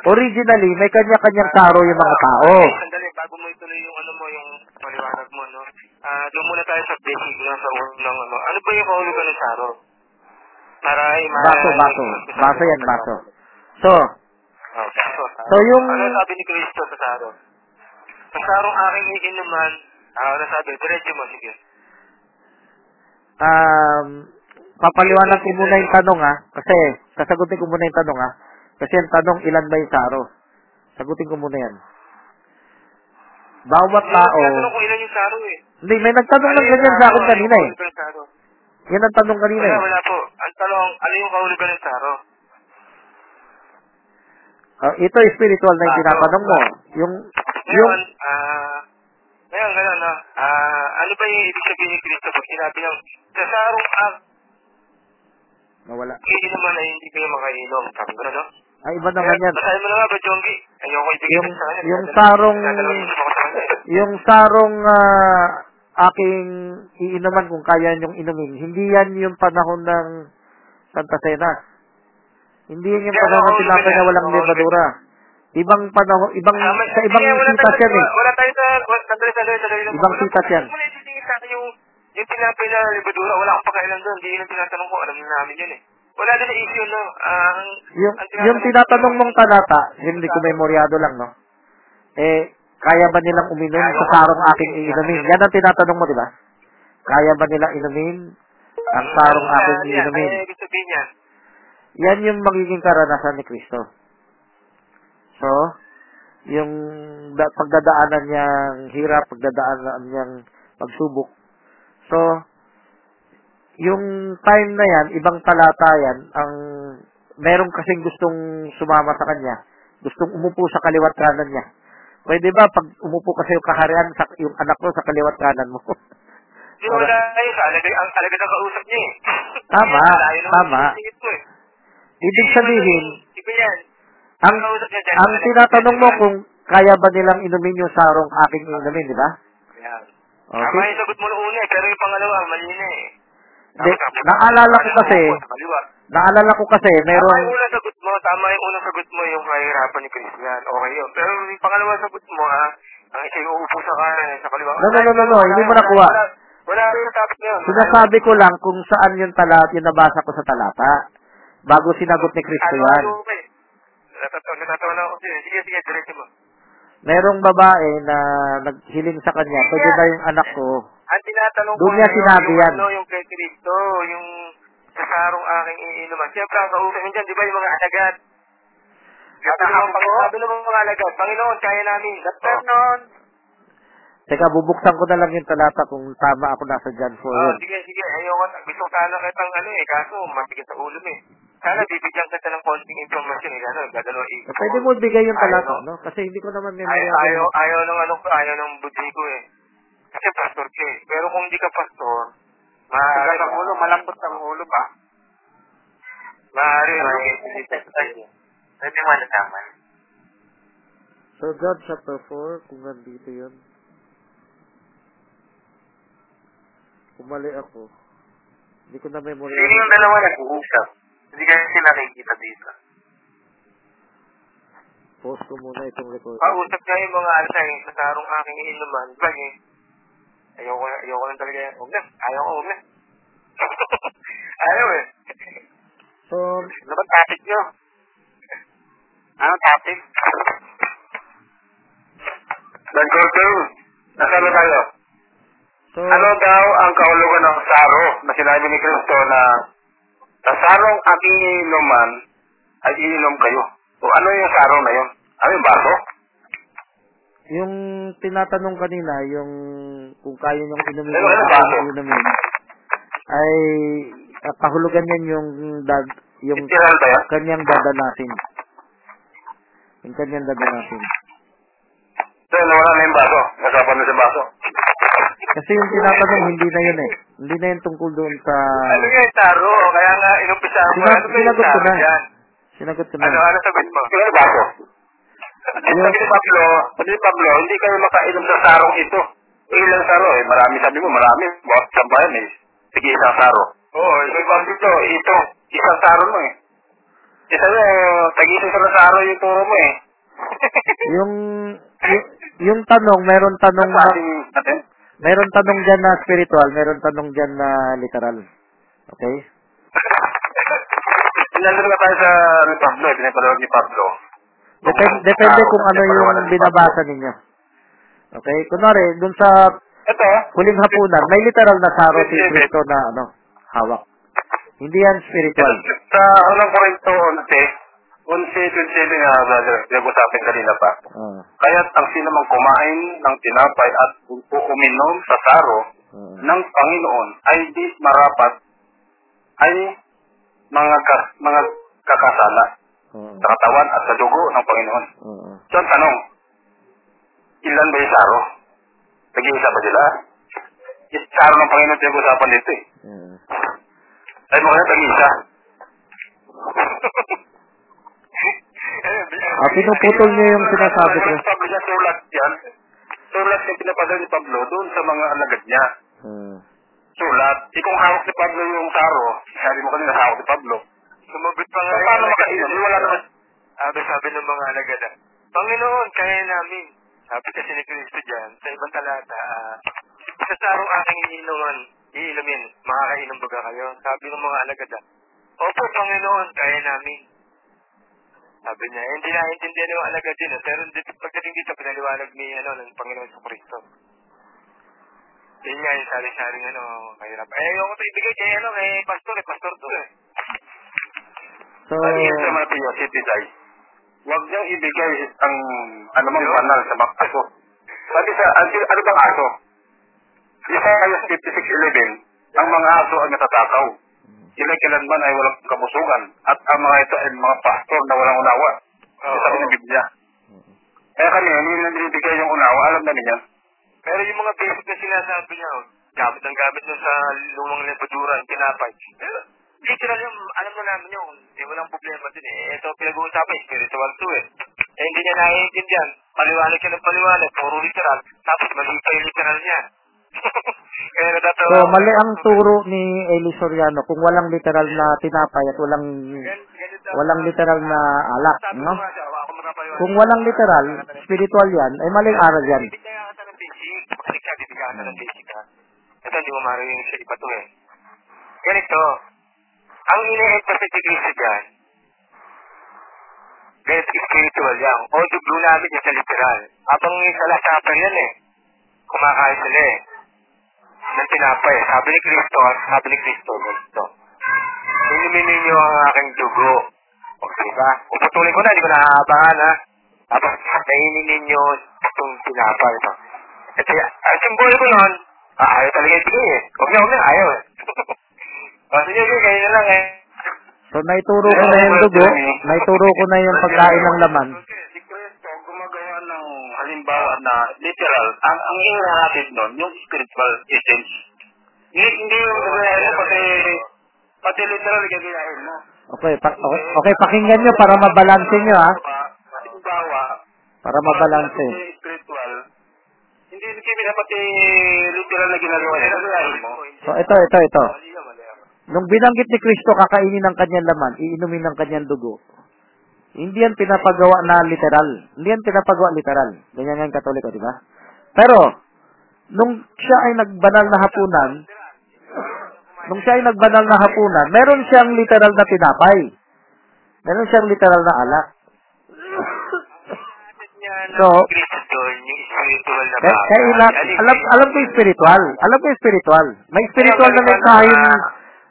originally may kanya-kanyang saro yung mga tao. Sandali, bago mo ituloy yung ano mo, yung paliwanag mo, no? Ah, doon muna tayo sa basic, no, sa unang ano. Ano ba yung kahulugan ng saro? Para ay ma- Baso, baso. Baso yan, baso. So, Oh, baso. So, yung- Ano sabi ni Cristo sa saro? Sa sarong aking iinuman, ah, ano sabi? Diretso mo, sige. um, papaliwanag ko muna yung tanong ha. Kasi, sasagutin ko muna yung tanong ha. Kasi yung tanong, ilan ba yung saro? Sagutin ko muna yan. Bawat tao, Tinatanong ko ilan yung saro eh. hindi, may nagtanong ng ganyan sa akin kanina eh. Yan ang tanong kanina Wala, eh. wala po. Ang tanong, ano yung kahulugan ng saro? Ah, ito spiritual na yung Baso. tinatanong mo. Yung, yung, Ngayon, ah, ngayon, gano'n, no? Ah, ano ba yung ibig sabihin ni Cristo pag sinabi ng, sa sarong ak, nawala. hindi naman ay hindi kayo makainom. Sabi ko, no? Ay, iba naman yan. Basahin mo na nga ba, Jonggi? Ayoko ibigay Yung- sa kanya. yung sarong-. Yung sarong ah, aking iinuman kung kaya niyong inumin, hindi yan yung panahon ng Santa Cena. Hindi yan yung panahon ng tinapay na walang ako, levadura. Ibang panahon, ibang, sa ibang sitas yan eh. Wala tayo sa, sandali, sandali, sandali. Ibang sitas yan. Wala isisingin sa akin yung, yung tinapay na libadura, wala akong pakailan doon. Hindi yun ang tinatanong ko, alam na namin yun eh. Wala din na issue, no? Ah, ang, Yung, ang yung tinatanong mong talata, hindi ko memoryado lang, no? Eh, kaya ba nilang uminom sa sarong aking iinumin? Yan ang tinatanong mo, di ba? Kaya ba nilang inumin ang sarong aking iinumin? Ay, ibig sabihin yan. Yan yung magiging karanasan ni Kristo. So, yung da- pagdadaanan niyang hirap, pagdadaanan niyang pagsubok. So, yung time na yan, ibang talata yan, ang meron kasing gustong sumama sa kanya, gustong umupo sa kaliwat kanan niya. Pwede ba pag umupo kasi yung kaharian sa yung anak mo sa kaliwat kanan mo? Di wala alagay, ang alagay ng kausap niya eh. Tama, tama. yung singit mo eh. Ibig sabihin, ang ang tinatanong mo kung kaya ba nilang inumin yung sarong aking inumin, di ba? Yan. Okay. Tama yung sagot mo noong una eh, pero yung pangalawa, mali na eh. Tapos, naalala ko kasi, naalala ko kasi, Tama meron, yung unang sagot mo, tama yung unang sagot mo, yung kahirapan ni Christian. Okay yun. Pero yung pangalawa sagot mo, ha, ang isa yung uupo sa kanan, sa kaliwa. No, no, no, no, no, hindi mo nakuha. Wala, wala rin yung topic na yun. sinasabi ko lang kung saan yung talat, yung nabasa ko sa talata. Bago sinagot ni Kristo Ano, yan. ano, okay. Natatawa, natatawa na ako. Sige, sige, sige, diretso mo. Merong babae na naghiling sa kanya, pwede ba yung anak ko? Ang tinatanong ko niya ngayon, sinabi yung yan. ano, yung kay Cristo, yung sa sarong aking iinuman. Siyempre, ang kausap niyan, di ba, yung mga alagad. Sabi naman mga alagad, Panginoon, kaya namin. Panginoon. Teka, bubuksan ko na lang yung talata kung tama ako nasa John 4 Oh, sige, sige. Ayoko, gusto sana kitang ano eh, kaso matigil sa ulo eh. Sana bibigyan kita ng konting informasyon eh, ano, dadalo eh. Pwede mo bigay yung talata, no? Kasi hindi ko naman Ay, memoryado. ayaw, ayaw ng ano, ayaw ng budji ko eh. Kasi pastor ka eh. Pero kung hindi ka pastor, maaari ang ulo, malambot ang ulo ba? Maaari may desensitize. Pwede malalaman. So, John chapter 4, kung nandito yun. Kung mali ako, hindi ko na memory. Sino yung dalawa nag-uusap? Hindi kasi nakikita dito. Post ko muna itong record. Pag-usap nga yung mga alsa yung sa sarong aking inuman. Pag eh, ayoko, ayoko lang talaga yan. Huwag na. Ayaw ko, huwag na. Ayaw eh. So, Ano ba topic nyo? Ano topic? Colton, nasaan na tayo? so, Ano daw ang kahulugan ng saro na sinabi ni Kristo na sa sarong aking iinuman ay iinom kayo? O ano yung saro na yun? Ano yung baso? yung tinatanong kanina, yung kung kaya niyong inumin Ano, yung ano, baso? inumin, ay uh, kahulugan niyan yung dad, yung kanyang dadanasin. Yung kanyang dadanasin. So, nawala na yung baso. Nasapan na sa baso. Kasi yung tinatanong, hindi na yun eh. Hindi na yun tungkol doon sa... Ano nga yung taro? Kaya nga, inumpisa mo. Sinag- Ano ba yung sinagot taro na. yan? Sinagot ko Ano, na. ano sagot mo? Yung ano baso? Sabi ni Pablo, sabi ni Pablo, hindi kayo makainom sa sarong ito. Ilang saro eh. Marami sabi mo, marami. Bawat sa bayan eh. Sige, isang saro. Oo, Sabi ko, dito, ito, isang saro mo eh. Isa yung, tag-isa sa saro yung turo mo eh. Yung, yung, yung tanong, meron tanong Ano na? Meron tanong dyan na spiritual, meron tanong dyan na literal. Okay? Nandun na tayo sa ni Pablo, eh, pinapalawag ni Pablo. Depende, depende kung ano yung binabasa ninyo. Okay? Kunwari, dun sa Ito, huling hapunan, may literal na saro si Kristo na ano, hawak. Hindi yan spiritual. sa unang Korinto 11, 11.27 nga, brother, pinag-usapin kanina pa. Ah, Kaya't ang sino mang kumain ng tinapay at uminom sa saro ah, ng Panginoon ay di marapat ay mga ka, mga kakasala ah, sa katawan at sa dugo ng Panginoon. ah, So, ang tanong, ilan ba yung saro? Nag-iisa ba sila? Yung saro ng Panginoon pinag-usapan dito eh. ah. Ay mo kaya tag-isa. Ah, pinuputol niyo yung sinasabi ko. Sabi niya, sulat yan. Sulat yung pinapadala ni Pablo doon sa mga alagad niya. Ah, Sulat. Eh kung hawak ni Pablo yung saro, sabi mo kanina hawak ni Pablo. Sumagot pa nga So, yung paano kasi Wala naman. Sabi, sabi ng mga alagad, ah, Panginoon, kaya namin. Sabi kasi ni Kristo dyan, sa ibang talata, ah, sa sarong aking iniinuman, iinumin, makakainom baga kayo? Sabi ng mga alagad, ah, Opo, Panginoon, kaya namin. Sabi niya, eh, hindi naiintindihan yung alagad din, ah, pero dito, pagdating dito, pinaliwanag ni, ano, ng Panginoon sa Kristo. Yun nga, yung sari-saring, ano, mahirap. Eh, ayoko ito ibigay kay, ano, kay pastor, eh, pastor to, eh. So, Sabi niya sa Mateo, City Day, huwag niyang ibigay ang anumang banal sa aso. Sabi sa, ano, ano bang aso? Isaiah 56.11, ang mga aso ay natatakaw. Sila kailanman ay walang kabusugan at ang mga ito ay mga pastor na walang unawa. Oo. Sabi ng Biblia. Kaya kami, hindi na binibigay yung unawa, alam na niya. Pero yung mga basic na sinasabi niya, oh, gamit ang gamit nun sa lumang lebaduran, tinapay. Pero, literal yung, alam mo namin yun, eh, walang problema din eh. Ito, pinag-uusapan, spiritual to eh. Eh, hindi niya naiintindihan. Paliwanag siya ng paliwanag, puro literal. Tapos, mali pa yung literal niya. Kaya natatawa. so mali ang turo ni Eli Soriano kung walang literal na tinapay at walang ganito walang literal na alak, no? Kung walang literal, spiritual yan, ay maling aral yan. Basic. Ka, bibigyan ka ng basic ha. Ito, hindi mo marinig sa iba to eh. Ganito, ang ine-emphasize ni Cristo dyan, ganit spiritual yan. O dugo namin yung sa literal. Habang sa last supper yan eh. Kumakain sila eh. Ng tinapay. Sabi ni Cristo, sabi ni Cristo, ganito. Inumin ninyo ang aking dugo. O, diba? Uputulin ko na, hindi ko nahahabangan ha. Tapos, kainin ninyo itong tinapay ito. Ito, ang simbolo ko nun, ah, ayaw talaga ibigay eh. Huwag na, huwag na, ayaw eh. o, sige, sige, kayo na lang eh. So naituro ko na yung dugo, naituro ko na yung pagkain ng laman. Halimbawa na literal, ang ang ihahatid nun, yung spiritual essence. Hindi, hindi yung gagayahin mo, pati, pati literal gagayahin mo. Okay, pa, okay, okay, pakinggan nyo para mabalanse nyo, ha? Halimbawa, Para mabalanse. spiritual, hindi hindi dapat eh, literal na ginagawa. So, ito, ito, ito. Nung binanggit ni Kristo, kakainin ng kanyang laman, iinumin ng kanyang dugo. Hindi yan pinapagawa na literal. Hindi yan pinapagawa literal. Ganyan nga yung katoliko, di ba? Pero, nung siya ay nagbanal na hapunan, nung siya ay nagbanal na hapunan, meron siyang literal na tinapay. Meron siyang literal na alak. So- spiritual na Kaya, kaya ila- alam, alam ko spiritual. Alam ko spiritual. May spiritual na mengkahin.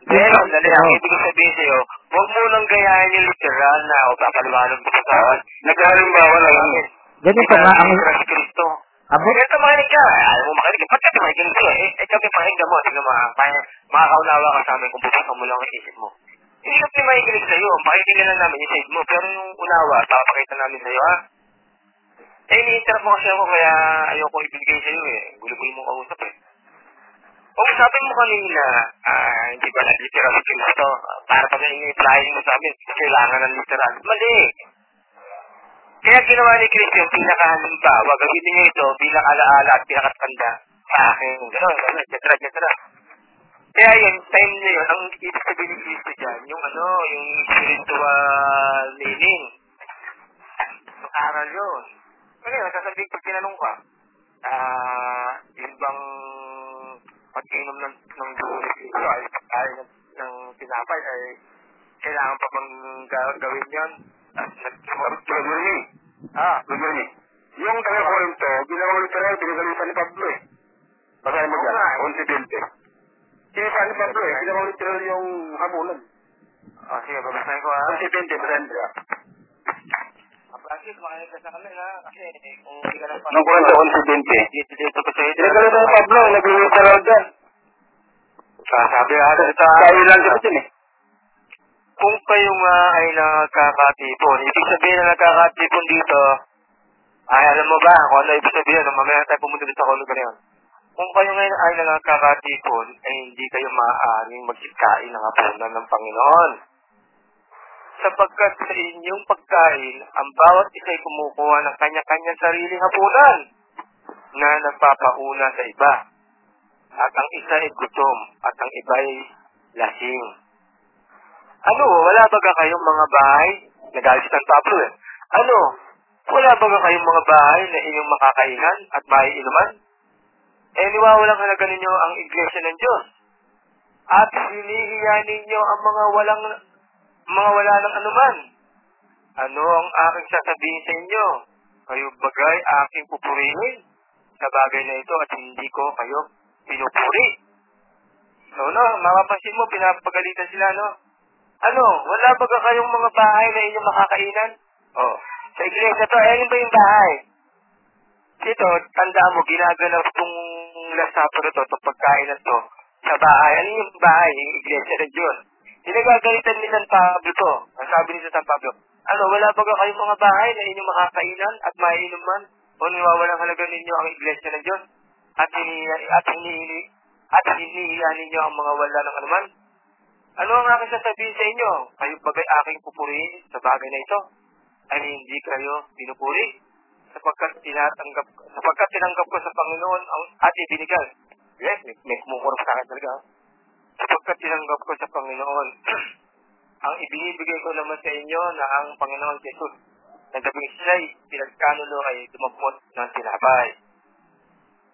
Pero, dali ang ibig sabihin sa'yo, huwag mo nang gayahin yung literal na o papaliwanag mo sa tao. Naghalimbawa lang yun. Ganito nga, ang, Kristo. abo, Ganito makinig ka. Ayaw mo makinig. Ba't ka makinig ka? Eh, eh, kami pakinggan mo. Tingnan mo. ah, Makakaunawa ka sa amin kung bubuksan mo lang ang isip mo. Hindi kami makikinig sa'yo. Pakinggan lang namin yung side mo. Pero yung unawa, papakita namin sa'yo, ha? Eh, ini-interrupt mo kasi ako kaya ayoko ibigay sa'yo eh. Gulo-gulo mo kausap eh. Kung sabi mo kanina, ah, hindi ba na literal si Kristo, para pag i-flying mo sa amin, kailangan ng literal. Mali! Kaya ginawa ni Kristo yung pinakahalimbawa, gamitin niyo ito bilang alaala at pinakatanda sa akin. Gano'n, gano'n, et cetera, et cetera. Kaya yun, time na yun, ang ibig sabihin ni Kristo dyan, yung ano, yung spiritual meaning. Aral yun. Ano yun, sasabihin pag tinanong ka, ah, yun bang pag-inom ng, ng ni Kristo ay, ay ng, tinapay ay kailangan pa bang ga- gawin yun? Ah, nag- Brother me, Ah, brother me. Yung taga Corinto, ginawang literal, pinagalitan ni Pablo eh. Basahin mo dyan, nga. 11.20. Sinisa ni Pablo eh, ginawang literal yung habulan. oh, sige, babasahin ko ha. 11.20, basahin mo dyan. Francis, makinig ka sa kanila. Kasi kung hindi ka lang Nung Corinto, 11.20. dito ko sa'yo. Pinagalitan ni Pablo, nag-literal dyan. Ah, sabi ha, ito ha. Kaya lang kasi dyan eh. Kung kayo nga ay nakakatipon, ibig sabihin na nakakatipon dito, ay alam mo ba kung ano ibig sabihin, nung mamaya tayo pumunta dito sa kulugan na yun. Kung kayo ngayon ay nakakatipon, ay hindi kayo maaaring magkikain ng hapunan ng Panginoon. Sapagkat sa inyong pagkain, ang bawat isa ay kumukuha ng kanya-kanyang sariling hapunan na nagpapauna sa iba. At ang isa ay gutom at ang iba ay lasing. Ano, wala ba ka kayong mga bahay? Nagalit San Pablo eh. Ano, wala ba ka kayong mga bahay na inyong makakainan at maiinuman? Eh, niwawalang halaga ninyo ang iglesia ng Diyos. At hinihiya ninyo ang mga walang, mga wala ng anuman. Ano ang aking sasabihin sa inyo? Kayo bagay aking pupurihin sa bagay na ito at hindi ko kayo pinupuri. So, no, mapapansin mo, pinapagalitan sila, no? Ano, wala ba ka kayong mga bahay na inyong makakainan? Oh, sa iglesia to, eh, yun ba yung bahay? Dito, tandaan mo, ginaganap itong last supper to, itong pagkain na to, sa bahay. Ano yung bahay? Yung iglesia ng Diyos. Pinagagalitan ni San Pablo to. Ang sabi ni San Pablo, ano, wala ba ka kayong mga bahay na inyong makakainan at maiinom man? O niwawalang halaga ninyo ang iglesia ng Diyos? At hinihiya, at hinihiya, at hinihiya ninyo ang mga wala ng anuman? Ano ang aking sasabihin sa inyo? Kayo bagay aking pupurihin sa bagay na ito? Ay hindi kayo pinupuri? Sapagkat tinatanggap, sapagkat tinanggap ko sa Panginoon ang at ibinigay. Yes, may, may kumukurap sa akin talaga. Sapagkat tinanggap ko sa Panginoon ang ibinibigay ko naman sa inyo na ang Panginoon Jesus na gabing siya'y pinagkanulo ay dumapot ng tinapay.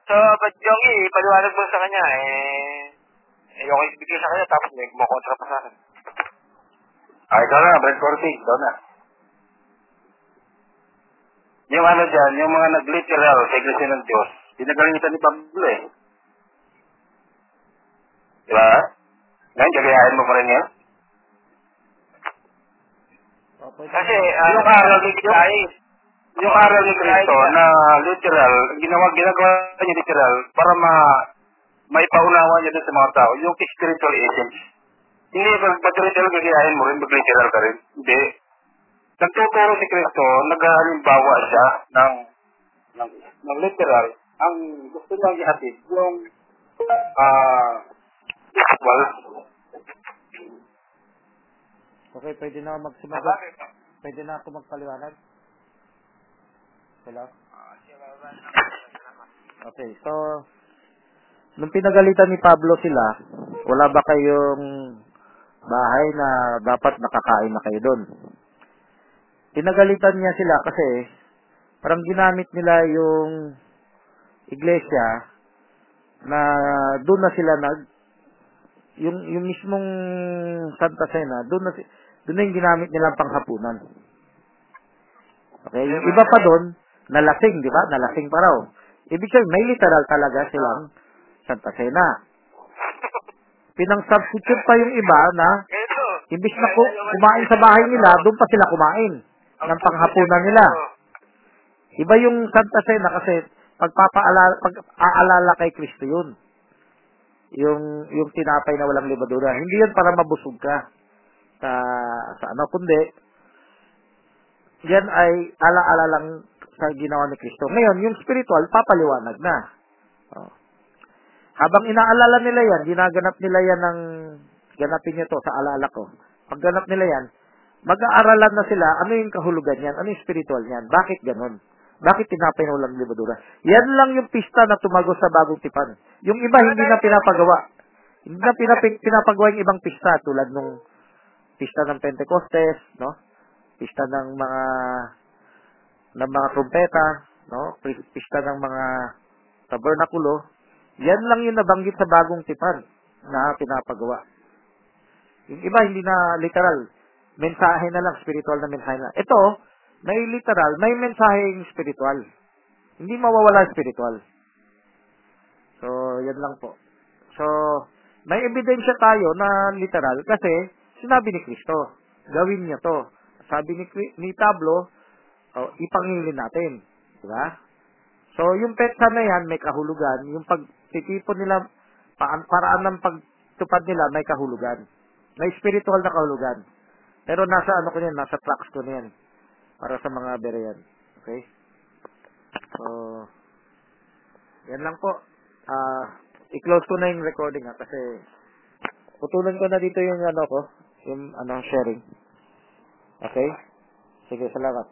So, but Jongi, paliwanag mo sa kanya, eh, ayoko ibigay sa kanya, tapos may kumakontra pa sa akin. Ah, ikaw na, Brad Corti, ikaw na. Yung ano dyan, yung mga nag-literal sa Iglesia ng Diyos, pinagalitan ni Pablo eh. Di ba? Ngayon, gagayahin mo pa rin yan? Kasi, uh, Yung aral ni Yung aral ni Kristo na literal, ginawa, ginagawa niya literal para ma maipaunawa niya sa mga tao, yung spiritual essence. Hindi pag pag literal gagayahin mo rin, mag literal ka rin. Hindi. Nagtuturo si Kristo, naghahalimbawa siya ng ng, ng literal, ang gusto nilang ihatid yung ah spiritual. Okay, pwede na ako magsumagot. Pwede na ako magpaliwanag. Hello? Okay, so, nung pinagalitan ni Pablo sila, wala ba kayong bahay na dapat nakakain na kayo doon? Pinagalitan niya sila kasi parang ginamit nila yung iglesia na doon na sila nag yung yung mismong Santa Cena, doon na doon na yung ginamit nilang panghapunan. Okay, yung iba pa doon, nalasing, di ba? Nalasing pa raw. Ibig sabihin, may literal talaga silang Santa Cena. Pinang-substitute pa yung iba na imbis na ku- kumain sa bahay nila, doon pa sila kumain ng panghapunan nila. Iba yung Santa Cena kasi pagpapaalala, pag-aalala kay Kristo yun. Yung, yung tinapay na walang libadura. Hindi yan para mabusog ka sa, sa ano, kundi yan ay alaala lang sa ginawa ni Kristo. Ngayon, yung spiritual, papaliwanag na. Oh. Habang inaalala nila yan, ginaganap nila yan ng, ganapin nyo to sa alala ko. Pag ganap nila yan, mag-aaralan na sila, ano yung kahulugan yan, ano yung spiritual yan, bakit ganun? Bakit tinapay na walang libadura? Yan lang yung pista na tumagos sa bagong tipan. Yung iba hindi na pinapagawa. Hindi na pinap- pinapagawa yung ibang pista tulad nung pista ng Pentecostes, no? Pista ng mga ng mga trumpeta, no? Pista ng mga tabernakulo. Yan lang yung nabanggit sa bagong tipan na pinapagawa. Yung iba hindi na literal. Mensahe na lang, spiritual na mensahe na. Ito, may literal, may mensaheng spiritual. Hindi mawawala spiritual. So, yan lang po. So, may ebidensya tayo na literal kasi sinabi ni Kristo, gawin niyo to. Sabi ni, ni Pablo, oh, ipangilin natin. Di ba? So, yung petsa na yan, may kahulugan. Yung pagtitipon nila, paan, paraan ng pagtupad nila, may kahulugan. May spiritual na kahulugan. Pero nasa ano ko yan, nasa tracks ko yan. Para sa mga Berean. Okay? So, yan lang po. Ah, i-close ko na yung recording ha, kasi putulan ko na dito yung ano ko, yung ano, sharing. Okay? Sige, salamat.